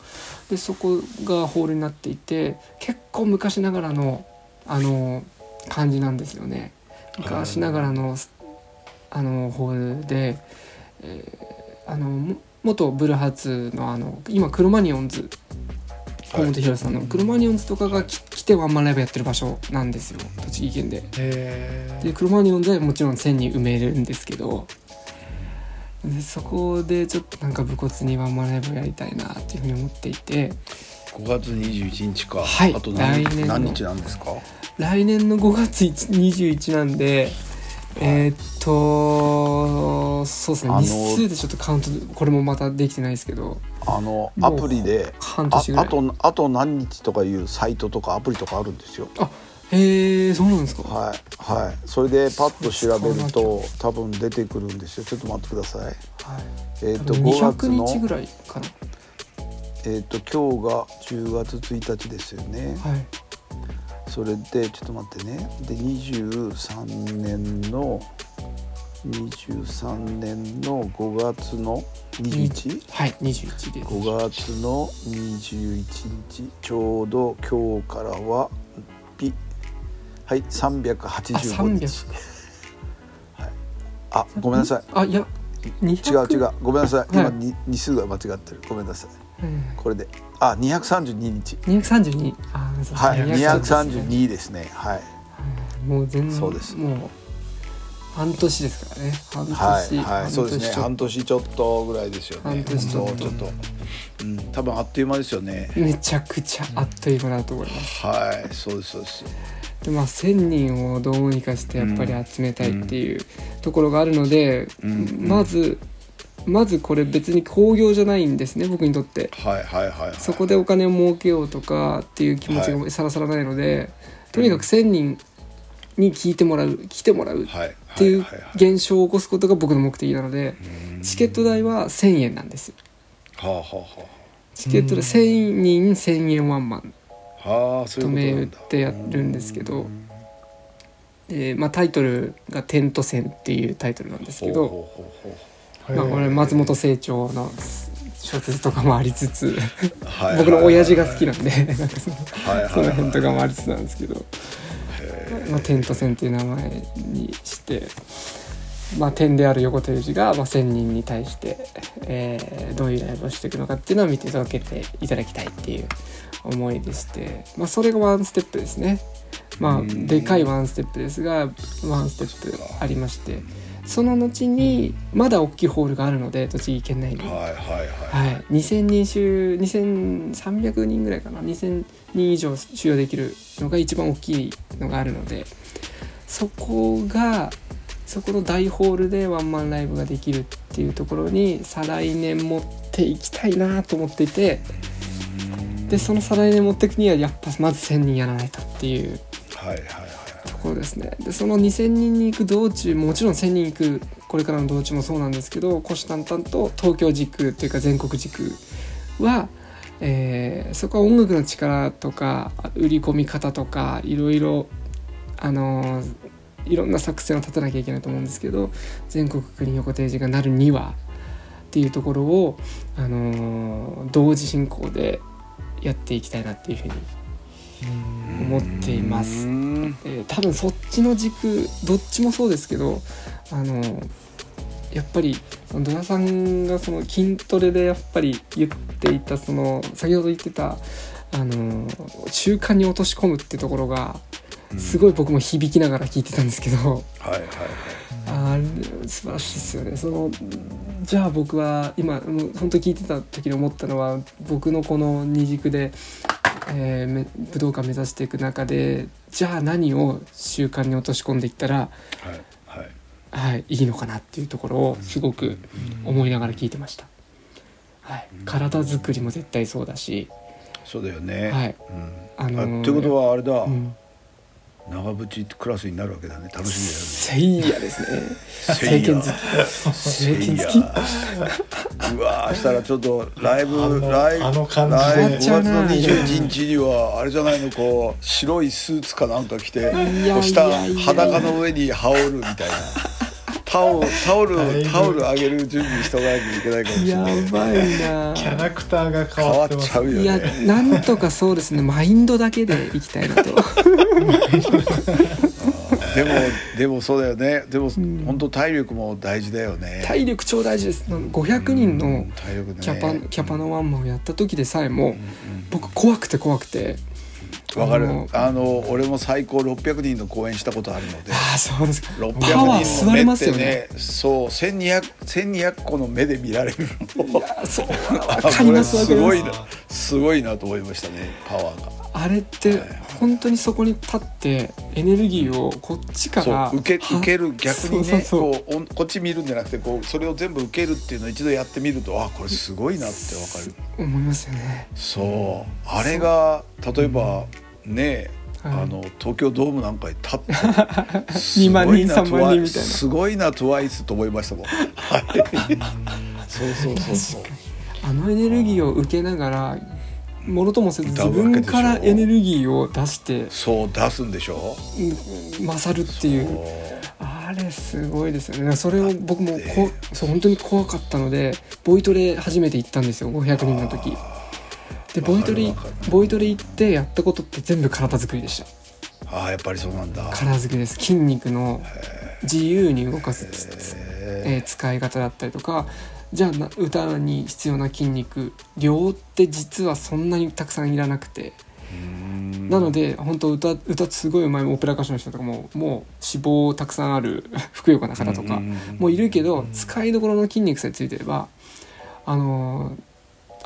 でそこがホールになっていて結構昔ながらのあの感じなんですよね。昔ながらのあのホールで、えーあのも元ブルーハーツのあの今クロマニオンズ河本宏さんのクロマニオンズとかがき来てワンマンライブやってる場所なんですよ栃木県で。へでクロマニオンズはもちろん1000人埋めるんですけどでそこでちょっとなんか武骨にワンマンライブやりたいなっていうふうに思っていて5月21日か、はい。あと何来年の。何日なんですか？来年の5月21なんでえーっとそうですね。日数でちょっとカウントこれもまたできてないですけど。あのアプリであ半年あとあと何日とかいうサイトとかアプリとかあるんですよ。へえそうなんですか。はいはい。それでパッと調べるそと多分出てくるんですよ。ちょっと待ってください。はい。えっ、と多分5月200の日ぐらいかなえっ、と今日が10月1日ですよね。はい。それでちょっと待ってね。で23年の23年の5月の 21? はい21です。5月の21日ちょうど今日からはピはい385日はい、あごめんなさい。あいや違う違う。ごめんなさい。今、はい。に日数が間違ってる。ごめんなさい。うんこれで。あ232日。232あそう。はい。232 232ですね。はい。もう全然そうです。もう半年ですからね。半年、はい。はい。そうですね。半年ちょっと。ぐらいですよね。半年ちょっと。本当ちょっと。うん。多分あっという間ですよね。めちゃくちゃあっという間だと思います、はい。そうですそうです。でまあ1,000人をどうにかしてやっぱり集めたいっていうところがあるので、うん。まずまずこれ別に興行じゃないんですね僕にとって。はいはいはいはい。そこでお金を儲けようとかっていう気持ちはがさらさらないので、とにかく1,000人に聞いてもらう来てもらうはい。っていうはいはいはい現象を起こすことが僕の目的なのでチケット代は1,000円なんですよ。はあはチケットで1,000人1,000円ワンマンと銘打ってやるんですけどで、まあ、タイトルが「テント戦」っていうタイトルなんですけど、まあ、これ松本清張の小説とかもありつつ僕の親父が好きなんでなんかその辺とかもありつつなんですけど、まあ、テント戦っていう名前にして。まあ、点である横手氏が、まあ、1,000人に対して、えーどういうライブをしていくのかっていうのを見て届けていただきたいっていう思いでして、まあ、それがワンステップですね。まあ、うんでかいワンステップですがワンステップありましてその後にまだ大きいホールがあるので栃木県内に。はいはいはい。はい、2,000人収2300人ぐらいかな。2,000人以上収容できるのが一番大きいのがあるのでそこがそこの大ホールでワンマンライブができるっていうところに再来年持っていきたいなと思っていてでその再来年持っていくにはやっぱまず1,000人やらないとっていう。はいはいころですね。でその2,000人に行く道中もちろん1,000人行くこれからの道中もそうなんですけど虎視眈々と東京軸というか全国軸は、えーそこは音楽の力とか売り込み方とかいろいろあのーいろんな作戦を立てなきゃいけないと思うんですけど全国区に横定時がなるにはっていうところを、あのー同時進行でやっていきたいなっていうふうに思っています。うーん。えー多分そっちの軸どっちもそうですけどあのやっぱりドラさんがその筋トレでやっぱり言っていたその先ほど言ってたあの習慣に落とし込むってところがすごい僕も響きながら聞いてたんですけど、はいはいあれ素晴らしいですよね。そのじゃあ僕は今本当聞いてた時に思ったのは僕のこの二軸で、えーめ武道館目指していく中でじゃあ何を習慣に落とし込んでいったら、はいはいはい、いいのかなっていうところをすごく思いながら聞いてました。はい、体作りも絶対そうだし、そうだよね。はい。うん。あのーあってことはあれだ。うん、長渕クラスになるわけだね。楽しせいやですね。せいや政権好き。みだよね政権好き。うわーしたらちょっとライブライブあの感じでライブ5月の変わっちゃうな21日にはあれじゃないのこう白いスーツかなんか着て下いやいや。裸の上に羽織るみたいなタオル タオルタオルあげる準備しとかなきゃいけないかもしれやない。ばいな。キャラクターが変変わわっますってちゃうよいやねなんとかそうですね。マインドだけでいきたいなと。でもでもそうだよね。でもん。本当体力も大事だよね。体力超大事です。500人うのキャパキャパのワンマンをやった時でさえもうん。僕怖くて怖くてわかる。あの俺も最高600人の公演したことあるので。ああそうですか。600パワー人の目ってねねそう1200 1200個の目で見られるの。すごいなすごいなと思いましたねパワーがあれって本当にそこに立ってエネルギーをこっちから受けは受ける逆にねここっち見るんじゃなくてこうそれを全部受けるっていうのを一度やってみるとあこれすごいなってわかる。思いますよね。そう。あれが例えばねはい。あの東京ドームなんかに立って 2万人3万人みたいな。すごいなトゥワイスと思いましたもん。はい。そうそうそうそう。あのエネルギーを受けながらものともせず自分からエネルギーを出してそう出すんでしょ。うん勝るっていう。あれすごいですよね。それを僕もこそう本当に怖かったのでボイトレ初めて行ったんですよ。500人の時。でボイトレボイトレ行ってやったことって全部体作りでした。ああやっぱりそうなんだ。体作りです。筋肉の自由に動かす、へえー使い方だったりとかじゃあな歌に必要な筋肉量って実はそんなにたくさんいらなくて。ーなので本当歌歌すごいうまいオペラ歌手の人とかももう脂肪たくさんある ふくよかな方とかもういるけど使いどころの筋肉さえついてればあのー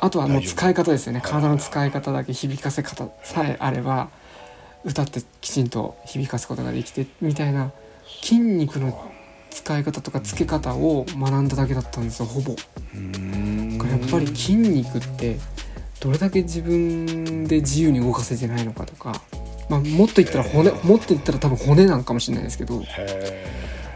あとはもう使い方ですよね。体の使い方だけ響かせ方さえあれば歌ってきちんと響かすことができてみたいな筋肉の使い方とかつけ方を学んだだけだったんですよほぼ。やっぱり筋肉ってどれだけ自分で自由に動かせてないのかとか、まあ、もっと言ったら骨もっと言ったら多分骨なんかもしれないですけどへ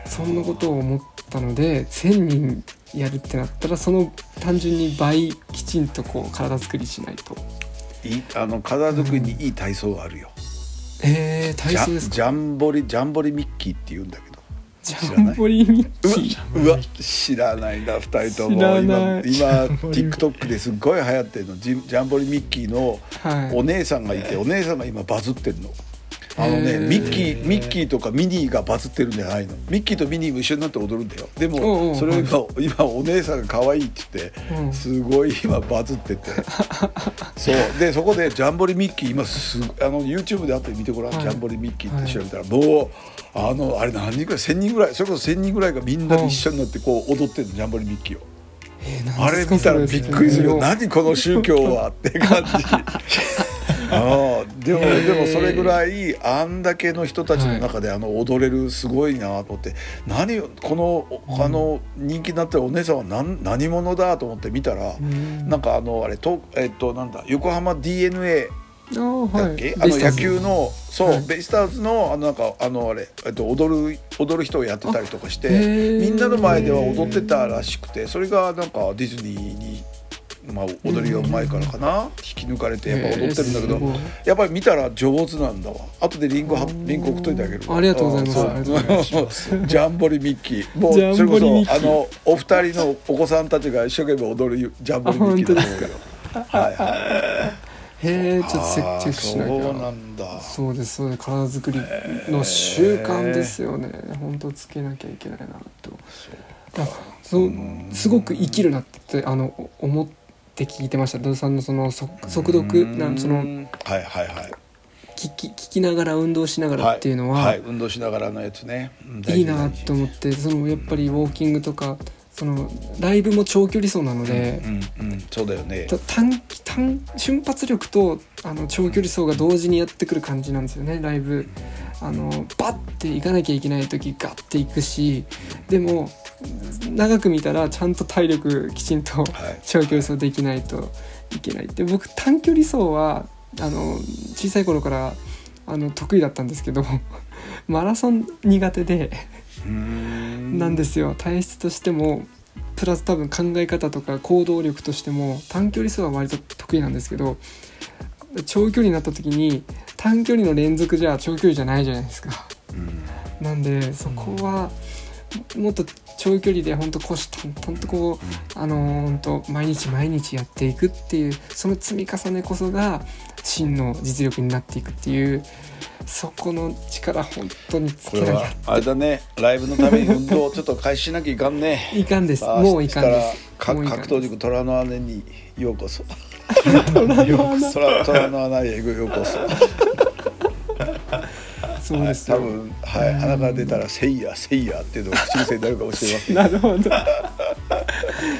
そんなことを思ったので1,000人やるってなったらその単純に倍きちんとこう体作りしないと。ーいいあの体作りにいい体操があるよ。えー、体操ですか？ンジャンボリジャンボリミッキーって言うんだけど。ジャンボリミッキーうわ知らないな二人とも。今今 TikTok ですっごい流行ってるの。ジジャンボリミッキーのはい。お姉さんがいてお姉さんが今バズってるの。あのねミッキーミッキーとかミニーがバズってるんじゃないの。ミッキーとミニーも一緒になって踊るんだよ。でもそれを今今お姉さんが可愛いって言ってうん。すごい今バズってて。そう。でそこでジャンボリミッキー今すあの YouTube で後で見てごらん、はい。ジャンボリミッキーって調べたら、もうあのあれ何人ぐらい1,000人ぐらいそれこそ1,000人ぐらいがみんなで一緒になってこう踊ってるのジャンボリミッキーを。えーあれ見たらびっくりするよ。何この宗教はって感じ ああでもでもそれぐらいあんだけの人たちの中であの踊れるすごいなと思って何をこのあの人気になってるお姉さんは何何者だと思って見たらうん。なんかあのあれとえっとなんだ横浜 d n a だっけ、あの野球のそう、はい。ベイスターズのあのなんかあのあれ、えっと、踊る踊る人をやってたりとかしてー。みんなの前では踊ってたらしくてそれがなんかディズニーに、まあ、踊りがうまいからかな、引き抜かれてやっぱ踊ってるんだけど、やっぱり見たら上手なんだわ。後でリンゴはリンゴ送っといてあげるありがとうございます。ジャンボリミッキー。もうそれこそあのお二人のお子さんたちが一生懸命踊るジャンボリミッキーだと思うよ。はい。はいへえちょっとチェックチェックしなきゃ。そうなんだ。そうですそうです。体作りの習慣ですよね。本当つけなきゃいけないなと。だそうすごく生きるなってあのお思って聞いてました。土井さんのその速速読なんそのはいはいはい。聞き聞きながら運動しながらっていうのは、はい、運動しながらのやつね。うんいいなと思ってそのやっぱりウォーキングとかそのライブも長距離走なので、うんうん。そうだよね。た短短瞬発力とあの長距離走が同時にやってくる感じなんですよね。ライブあのバッて行かなきゃいけない時ガッて行くしでも長く見たらちゃんと体力きちんとはい。長距離走できないといけない。で僕短距離走はあの小さい頃からあの得意だったんですけど マラソン苦手でなんですよ。体質としてもプラス多分考え方とか行動力としても短距離走は割と得意なんですけど長距離になった時に短距離の連続じゃ長距離じゃないじゃないですか。うん。なんでそこはもっと長距離で本当虎視眈々とこう、あのー本当毎日毎日やっていくっていうその積み重ねこそが真の実力になっていくっていうそこの力本当につけなきゃ。あれだね。ライブのために運動をちょっと開始しなきゃいかんね。いかんです。もういかんです。格闘塾虎の穴にようこそ。虎の穴虎 虎の穴へようこそそうですよ、多分はい穴から出たら「せいやせいや」っていうのが口癖になるかもしれません。なるほど。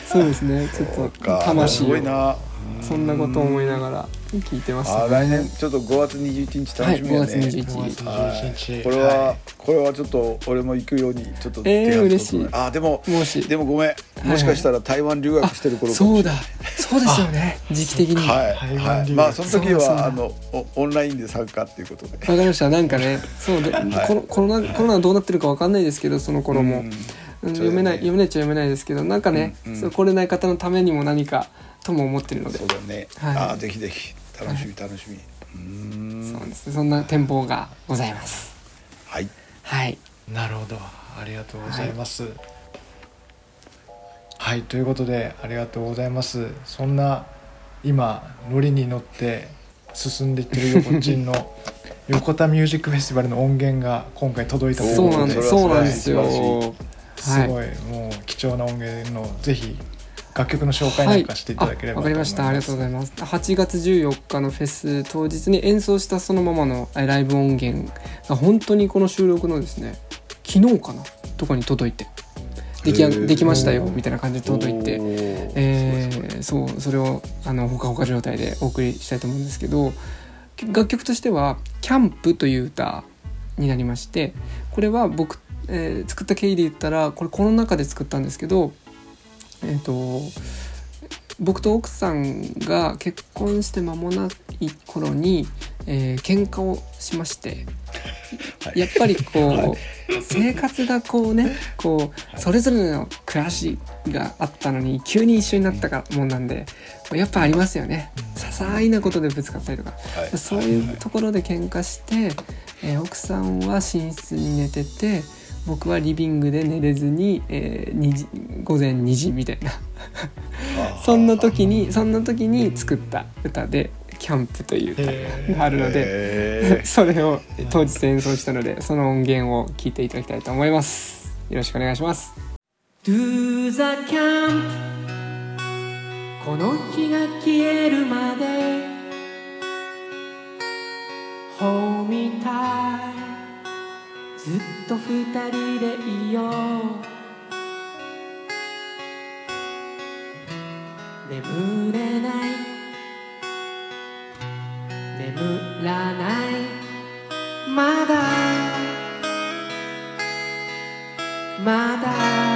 そうですね。ちょっとか。魂を。すごいな。そんなことを思いながら聞いてます、あ来年ちょっと5月21日楽しみやね、はい5月21日。はい21日。これは、はい。これはちょっと俺も行くようにちょっとえー嬉しい。あでももし。でもごめん。もしかしたら台湾留学してる頃かもしれない。そうだ。そうですよね。時期的に。はい、台湾はい、留学まあその時はあのおオンラインで参加っていうことで。わかりました。なんかねそうで、コロコロナコロナどうなってるかわかんないですけどその頃も、うん。うん読めない読めないっちゃ読めないですけどなんかね、うんうん。そう来れない方のためにも何かとも思ってるので。そうだね、はい。ああぜひぜひ。楽しみ楽しみ、うーん。そうです。ねそんな展望がございます。はい。はい。なるほど。ありがとうございます。はい、ということでありがとうございます。そんな今ノリに乗って進んでいってる横チンの 横田ミュージックフェスティバルの音源が今回届いたというそうことで。なんです。そうなんですよ。すごい、もう貴重な音源のぜひ楽曲の紹介なんかしていただければはい、かりました。ありがとうございます。8月14日のフェス当日に演奏したそのままのえライブ音源が本当にこの収録のですね昨日かな？とかに届いて。できできましたよみたいな感じで届いて。えーそうそれをあのほかほか状態でお送りしたいと思うんですけど楽曲としては「キャンプ」という歌になりましてこれは僕、えー作った経緯で言ったらこれコロナ禍で作ったんですけどえっ、と僕と奥さんが結婚して間もない頃に、えー喧嘩をしましてはい。やっぱりこう、はい。生活がこうねこうそれぞれの暮らしがあったのに急に一緒になったかもんなんでやっぱありますよね。些細なことでぶつかったりとか。はい。そういうところで喧嘩して、えー奥さんは寝室に寝てて僕はリビングで寝れずに、えー2時午前2時みたいな。そんな時にそんな時に作った歌で「キャンプ」という歌があるので。へそれを当日演奏したのでその音源を聞いていただきたいと思います。よろしくお願いします。Do the camp この日が消えるまで。Hold me tight ずっと二人でいよう。眠れない。眠らない。まだ。まだ。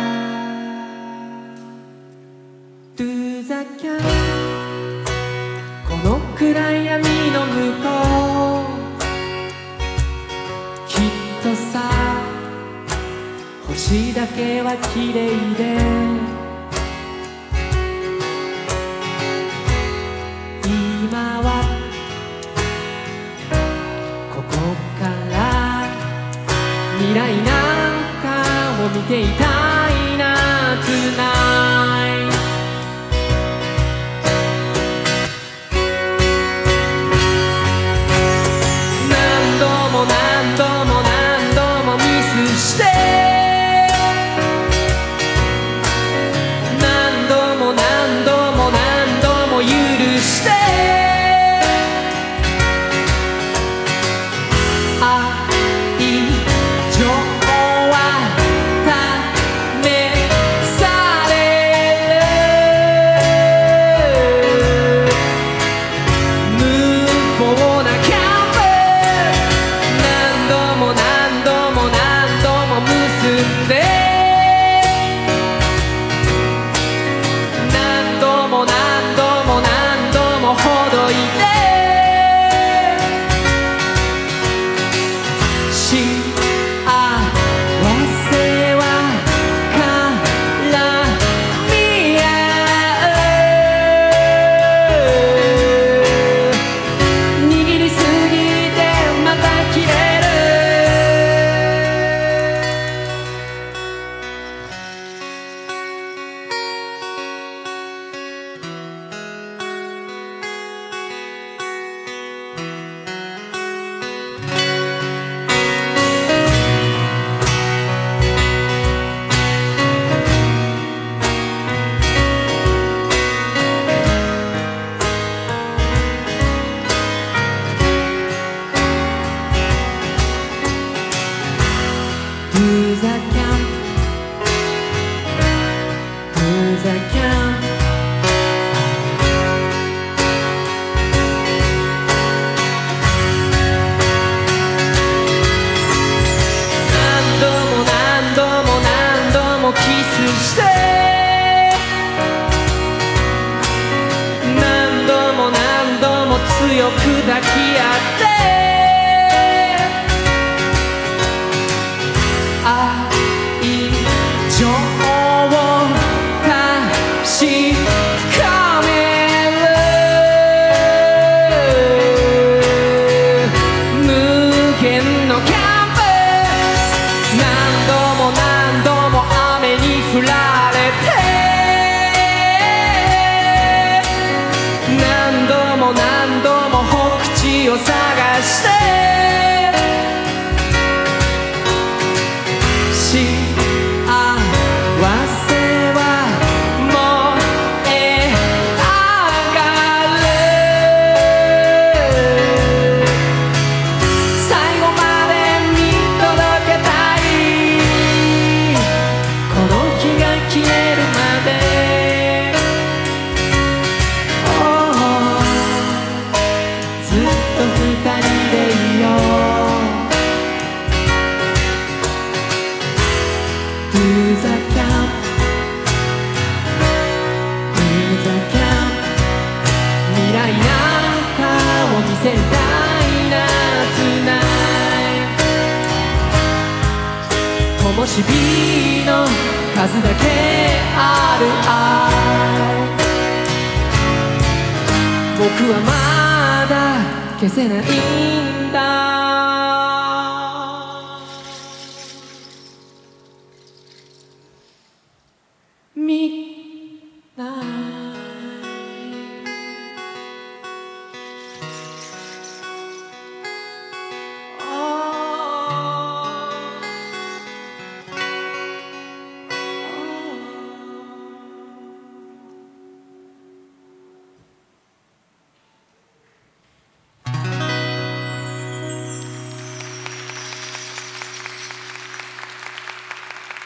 だけは綺麗で今はここから未来なんかを見ていた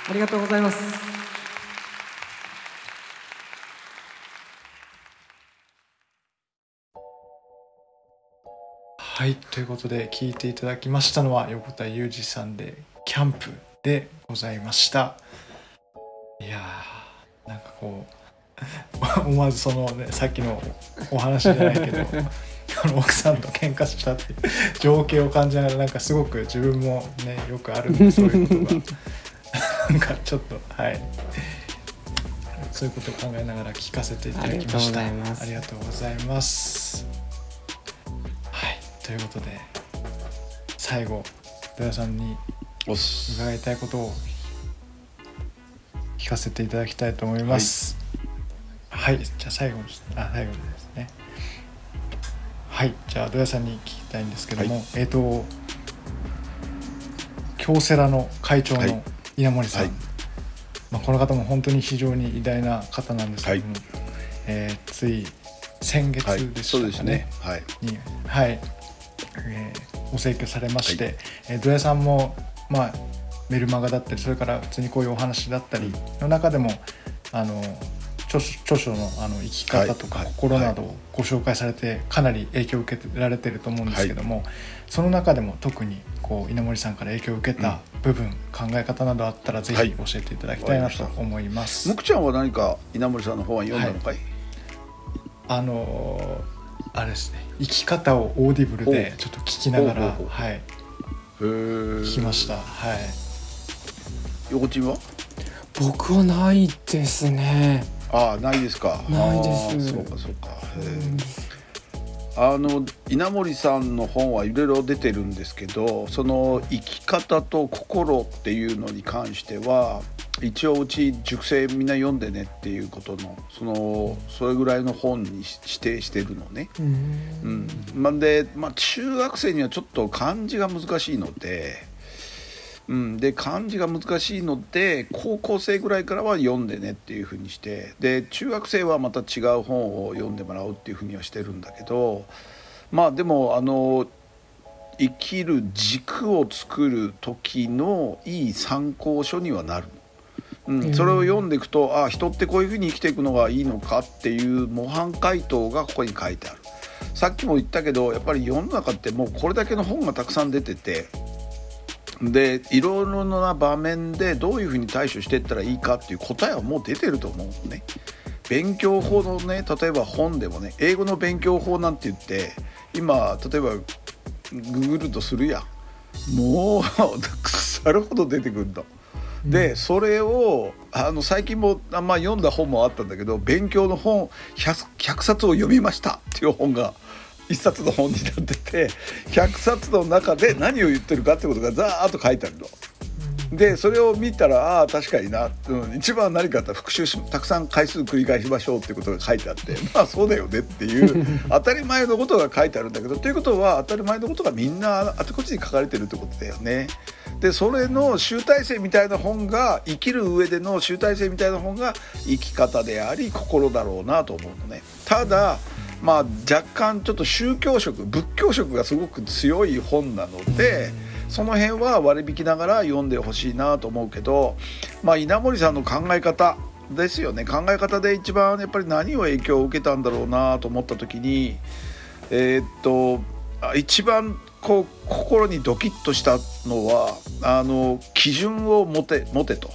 ありがとうございます。はいということで聞いていただきましたのは横田裕二さんで「キャンプ」でございました。いやーなんかこう 思わずそのねさっきのお話じゃないけど あの奥さんと喧嘩したっていう情景を感じながらなんかすごく自分もねよくあるんでそういうことがなんかちょっとはい。そういうことを考えながら聞かせていただきました。ありがとうございます。ありがとうございますはい。ということで最後土屋さんに伺いたいことを聞かせていただきたいと思います。はい、じゃあ最後にあ最後にですね。はい。じゃあ土屋さんに聞きたいんですけども、はい。えっ、と京セラの会長のはい稲森さん、はい。まあ、この方も本当に非常に偉大な方なんですけども、えーつい先月はい。でそうですしたかね。ねはい。に、はい。えーご請求されまして、えー土屋さんも、まあ、メルマガだったりそれから普通にこういうお話だったりの中でもあの著書著書のあの生き方とかはい心などをご紹介されてかなり影響を受けられてると思うんですけども、その中でも特にこう稲盛さんから影響を受けた部分、考え方などあったらぜはい。ひ教えていただきたいなと思います。むくちゃんは何か稲盛さんの本は読んだのかい、あのーあれですね。生き方をオーディブルでちょっと聞きながらはい。聞きました。はい。横ちんは？僕はないですねああないですか。ないです。そうかそうか。あの稲森さんの本はいろいろ出てるんですけどその生き方と心っていうのに関しては一応うち熟成みんな読んでねっていうことのそのそれぐらいの本にし指定してるのね。うん。うん、なんで、まあ、中学生にはちょっと漢字が難しいので、うん、で漢字が難しいので高校生ぐらいからは読んでねっていうふうにしてで中学生はまた違う本を読んでもらうっていうふうにはしてるんだけどまあでもあの生きる軸を作る時のいい参考書にはなる。うん、それを読んでいくとあ人ってこういうふうに生きていくのがいいのかっていう模範解答がここに書いてある。さっきも言ったけどやっぱり世の中ってもうこれだけの本がたくさん出ててでいろいろな場面でどういうふうに対処していったらいいかっていう答えはもう出てると思うのね。勉強法のね例えば本でもね英語の勉強法なんて言って今例えばググるとするやんもう 腐るほど出てくると。でそれをあの最近もあんま読んだ本もあったんだけど勉強の本 100, 100冊を読みましたっていう本が1冊の本になってて100冊の中で何を言ってるかってことがザーッと書いてあるの。でそれを見たらああ確かにな、うん、一番何かあったら復習したくさん回数繰り返しましょうっていうことが書いてあって まあそうだよねっていう 当たり前のことが書いてあるんだけどということは当たり前のことがみんなあちこちに書かれてるってことだよね。でそれの集大成みたいな本が生きる上での集大成みたいな本が生き方であり心だろうなと思うのね。ただまあ若干ちょっと宗教色仏教色がすごく強い本なので。その辺は割り引きながら読んでほしいなと思うけど、まあ、稲森さんの考え方ですよね考え方で一番やっぱり何を影響を受けたんだろうなと思った時にえー、っと一番こう心にドキッとしたのはあの基準を持て持てと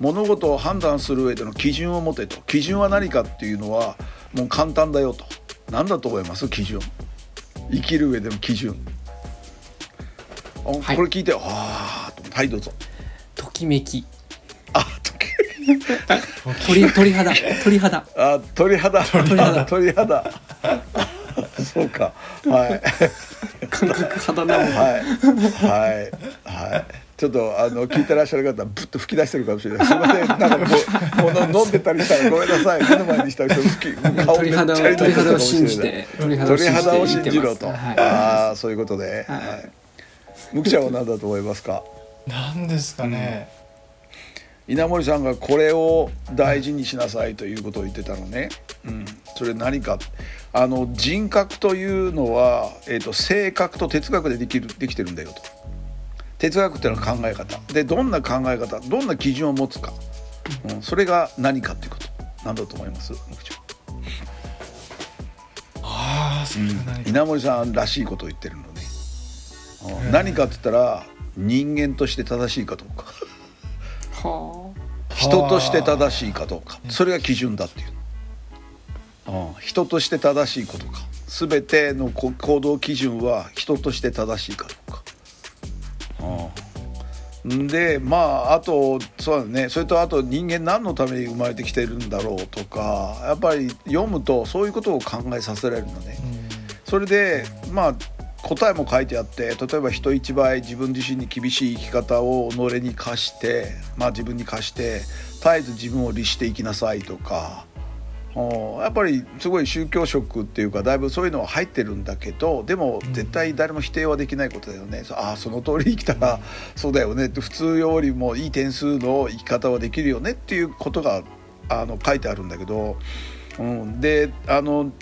物事を判断する上での基準を持てと基準は何かっていうのはもう簡単だよと。何だと思います？基準。生きる上での基準。はい、これ聞いてああはいどうぞ。ときめき。あとき鳥鳥肌。鳥肌。あ鳥肌。鳥肌。鳥肌。そうか。はい。感覚肌なはい。はい。はいちょっとあの聞いてらっしゃる方ぶっと吹き出してるかもしれないすみません。なんかもうも飲んでたりしたらごめんなさい。目の前にした人吹き顔めっちゃ鳥肌を信じて鳥肌を信じろと、はい、ああそういうこと。で、はい、はい。むくちゃんは何だと思いますか？何ですかね、うん、稲森さんがこれを大事にしなさいということを言ってたのね、うん、それ何か？あの人格というのは、えーと、性格と哲学でできるできてるんだよと哲学っていうのは考え方。でどんな考え方どんな基準を持つか、うん、それが何かっていうこと何だと思いますああそれ稲森さんらしいことを言ってるの何かって言ったら人間として正しいかどうか。人として正しいかどうか。それが基準だっていう人として正しいことか。全ての行動基準は人として正しいかどうか。でまああとそうだねそれとあと人間何のために生まれてきてるんだろうとかやっぱり読むとそういうことを考えさせられるのね。それでまあ答えも書いてあって例えば人一倍自分自身に厳しい生き方を己に課して、まあ、自分に課して絶えず自分を律していきなさいとかやっぱりすごい宗教色っていうかだいぶそういうのは入ってるんだけどでも絶対誰も否定はできないことだよね、うん、ああその通り生きたらそうだよね。って普通よりもいい点数の生き方はできるよねっていうことがあの書いてあるんだけど、うん、であの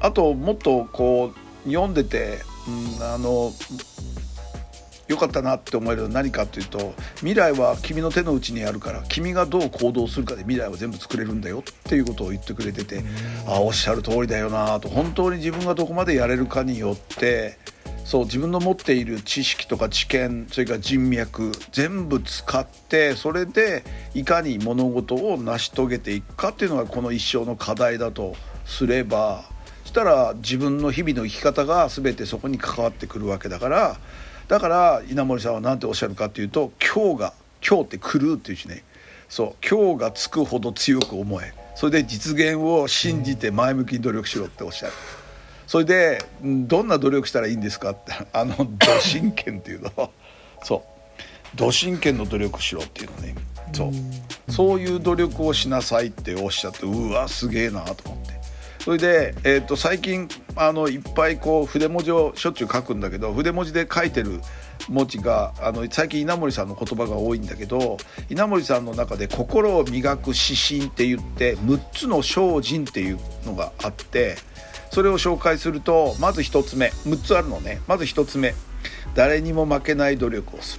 あともっとこう読んでて、うん、あの良かったなって思えるのは何かっていうと未来は君の手の内にあるから君がどう行動するかで未来は全部作れるんだよっていうことを言ってくれててああおっしゃる通りだよなと。本当に自分がどこまでやれるかによってそう自分の持っている知識とか知見それから人脈全部使ってそれでいかに物事を成し遂げていくかっていうのがこの一生の課題だとすればしたら自分の日々の生き方が全てそこに関わってくるわけだからだから稲森さんは何ておっしゃるかっていうと今日が今日って狂うっていうしね。そう今日がつくほど強く思え。それで実現を信じて前向きに努力しろっておっしゃる。それでどんな努力したらいいんですか？ってあの「土真剣」っていうの。そう「土真剣の努力しろ」っていうのね。そう。そういう努力をしなさいっておっしゃってうわすげえなと思って。それで、えー、と最近あのいっぱいこう筆文字をしょっちゅう書くんだけど筆文字で書いてる文字があの最近稲森さんの言葉が多いんだけど稲森さんの中で「心を磨く指針」って言って6つの精進っていうのがあってそれを紹介するとまず1つ目6つあるのね。まず1つ目誰にも負けない努力をす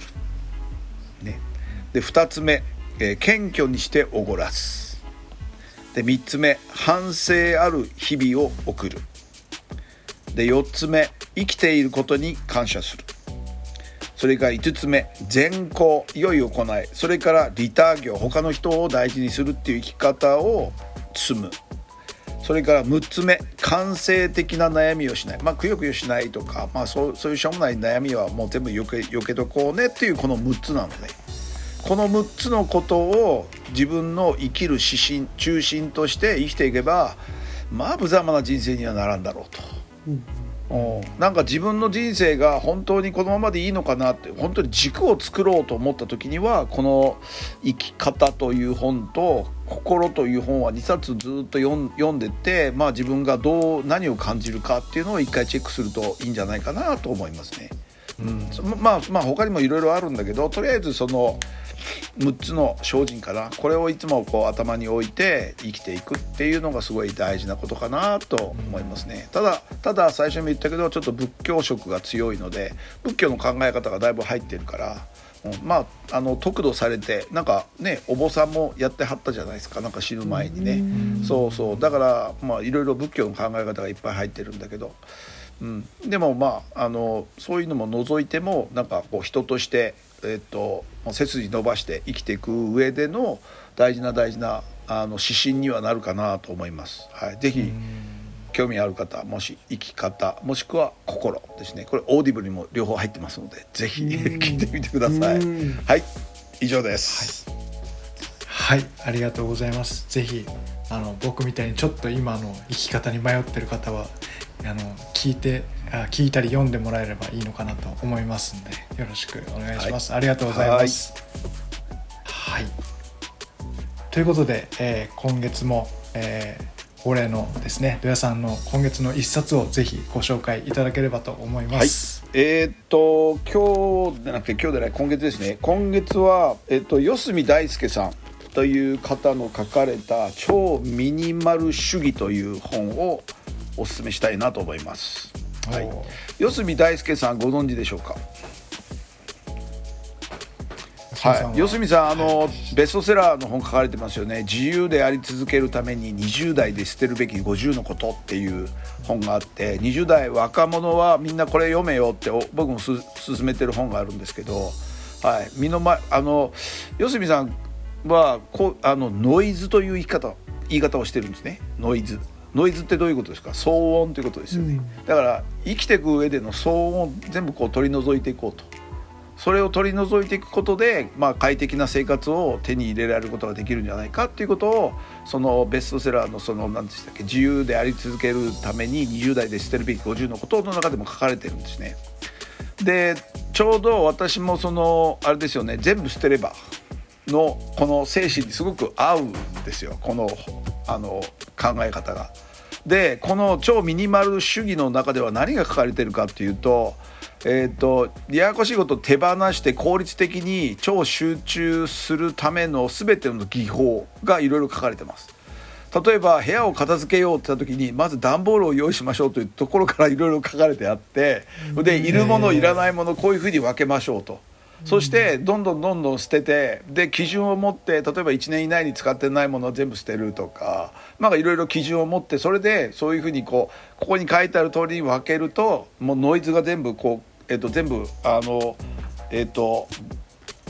る、ね、で2つ目、えー、謙虚にしておごらす。で3つ目反省ある日々を送る。で4つ目生きていることに感謝する。それから5つ目善行良い行い。それからリター業他の人を大事にするっていう生き方を積む。それから6つ目感性的な悩みをしない。まあくよくよしないとか、まあ、そうそういうしょうもない悩みはもう全部よけよけとこうねっていうこの6つなのでね。この6つのことを自分の生きる指針中心として生きていけばまあ無様な人生にはならんだろうと。うんなんか自分の人生が本当にこのままでいいのかなって本当に軸を作ろうと思った時にはこの「生き方」という本と「心」という本は2冊ずっと読んでって、まあ、自分がどう何を感じるかっていうのを一回チェックするといいんじゃないかなと思いますね。うん、まあまあ他にもいろいろあるんだけどとりあえずその6つの精進かな。これをいつもこう頭に置いて生きていくっていうのがすごい大事なことかなと思いますね。ただただ最初にも言ったけどちょっと仏教色が強いので仏教の考え方がだいぶ入ってるからまああの得度されてなんかねお坊さんもやってはったじゃないですか。なんか死ぬ前にね。そうそう。だからまあいろいろ仏教の考え方がいっぱい入ってるんだけど、うん、でもまああのそういうのも除いてもなんかこう人としてえっと背筋伸ばして生きていく上での大事な大事なあの指針にはなるかなと思います。はい、ぜひ興味ある方もし生き方もしくは心ですね。これオーディブルにも両方入ってますのでぜひ聞いてみてください。はい。以上です、はい、はい、ありがとうございます。ぜひあの僕みたいにちょっと今の生き方に迷ってる方はあの聞いてあ聞いたり読んでもらえればいいのかなと思いますんでよろしくお願いします、はい、ありがとうございます。はい。ということで、えー、今月も、えー、恒例のですね土屋さんの今月の一冊をぜひご紹介いただければと思います、はい、えー、っと今日じゃなくて今日でない今月ですね。今月は、えー、っと四隅大輔さんという方の書かれた「超ミニマル主義」という本をお勧めしたいなと思います。はい、四隅大輔さんご存知でしょうか？は？い、四隅さんあの、はい、ベストセラーの本書かれてますよね「自由であり続けるために20代で捨てるべき50のこと」っていう本があって20代若者はみんなこれ読めよって僕もす勧めてる本があるんですけど、はい、身の前あの四隅さんはこあのノイズという言い方言い方をしてるんですね。ノイズ。ノイズってどういうことですか？騒音ということですよね、うん、だから生きていく上での騒音を全部こう取り除いていこうと。それを取り除いていくことで、まあ、快適な生活を手に入れられることができるんじゃないかっていうことをそのベストセラーのその何でしたっけ自由であり続けるために20代で捨てるべき50のことの中でも書かれてるんですね。でちょうど私もそのあれですよね全部捨てればのこの精神にすごく合うんですよこのあの考え方が。でこの超ミニマル主義の中では何が書かれてるかっていうと,、えーと、ややこしいことを手放して効率的に超集中するための全ての技法がいろいろ書かれてます。例えば部屋を片付けようって言った時にまず段ボールを用意しましょうというところからいろいろ書かれてあってでいるものいらないものこういうふうに分けましょうと。そしてどんどんどんどん捨ててで基準を持って例えば1年以内に使ってないものは全部捨てるとかなんかいろいろ基準を持ってそれでそういうふうにこうここに書いてある通りに分けるともうノイズが全部こう、えっと、全部あのえっと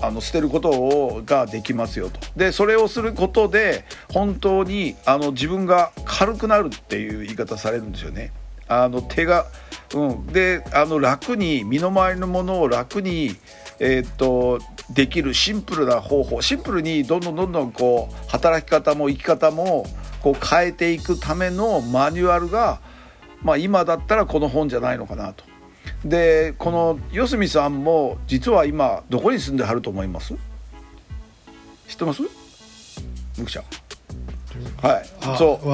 あの捨てることをができますよとでそれをすることで本当にあの自分が軽くなるっていう言い方されるんですよね。あの手が、うん、であの楽に身の回りのものを楽にえ、っとできるシンプルな方法シンプルにどんどんどんどんこう働き方も生き方もこう変えていくためのマニュアルが、まあ、今だったらこの本じゃないのかなと。でこの四隅さんも実は今どこに住んではると思います？知ってます？むくちゃん。はい、そう、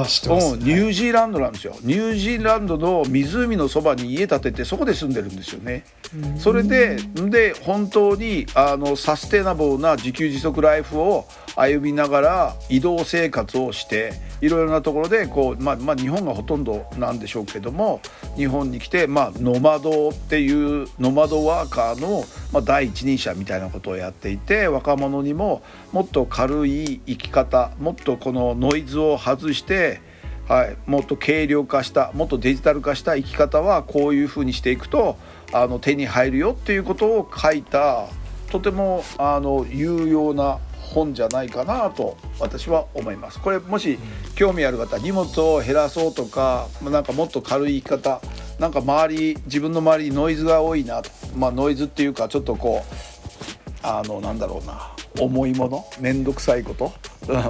うね、ニュージーランドなんですよ。ニュージーランドの湖のそばに家建ててそこで住んでるんですよね。それでで本当にあのサステナブルな自給自足ライフを歩みながら移動生活をしていろいろなところでこう、まあ、まあ日本がほとんどなんでしょうけども日本に来て、まあ、ノマドっていうノマドワーカーの、まあ、第一人者みたいなことをやっていて若者にももっと軽い生き方もっとこのノイズを外してはい、もっと軽量化したもっとデジタル化した生き方はこういうふうにしていくとあの手に入るよっていうことを書いたとてもあの有用な本じゃないかなと私は思います。これもし興味ある方荷物を減らそうとかなんかもっと軽い生き方なんか周り自分の周りにノイズが多いなまあノイズっていうかちょっとこうあのなんだろうな。重いもの？面倒くさいこと？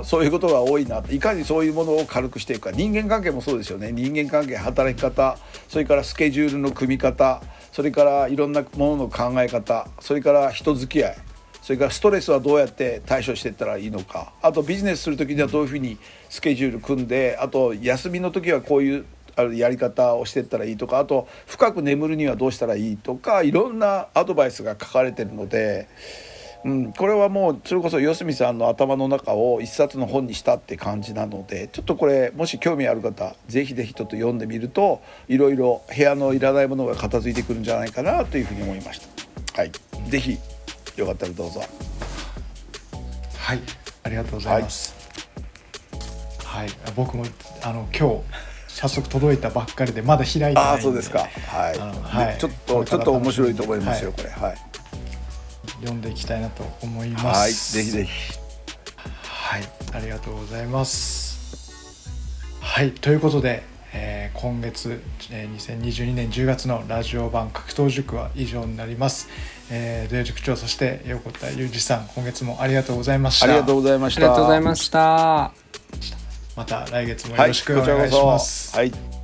そういうことが多いないかにそういうものを軽くしていくか。人間関係もそうですよね。人間関係働き方それからスケジュールの組み方それからいろんなものの考え方それから人付き合いそれからストレスはどうやって対処していったらいいのか。あとビジネスする時にはどういうふうにスケジュール組んであと休みの時はこういうやり方をしていったらいいとか。あと深く眠るにはどうしたらいいとか。いろんなアドバイスが書かれてるので。うん、これはもうそれこそ四隅さんの頭の中を一冊の本にしたって感じなので。ちょっとこれもし興味ある方是非是非ちょっと読んでみるといろいろ部屋のいらないものが片付いてくるんじゃないかなというふうに思いました。はい、是非よかったらどうぞ。はいありがとうございます。はい、はい、僕もあの今日早速届いたばっかりでまだ開いてないんで。あそうですか。はい、はい、ちょっとちょっと面白いと思いますよ、はい、これ。はい。読んでいきたいなと思います。はいぜひぜひ。はいありがとうございます。はいということで、えー、今月、えー、2022年10月のラジオ版格闘塾は以上になりますえー、土曜塾長そして横田裕二さん今月もありがとうございました。ありがとうございました。ありがとうございました。また来月もよろしくお願いします、はい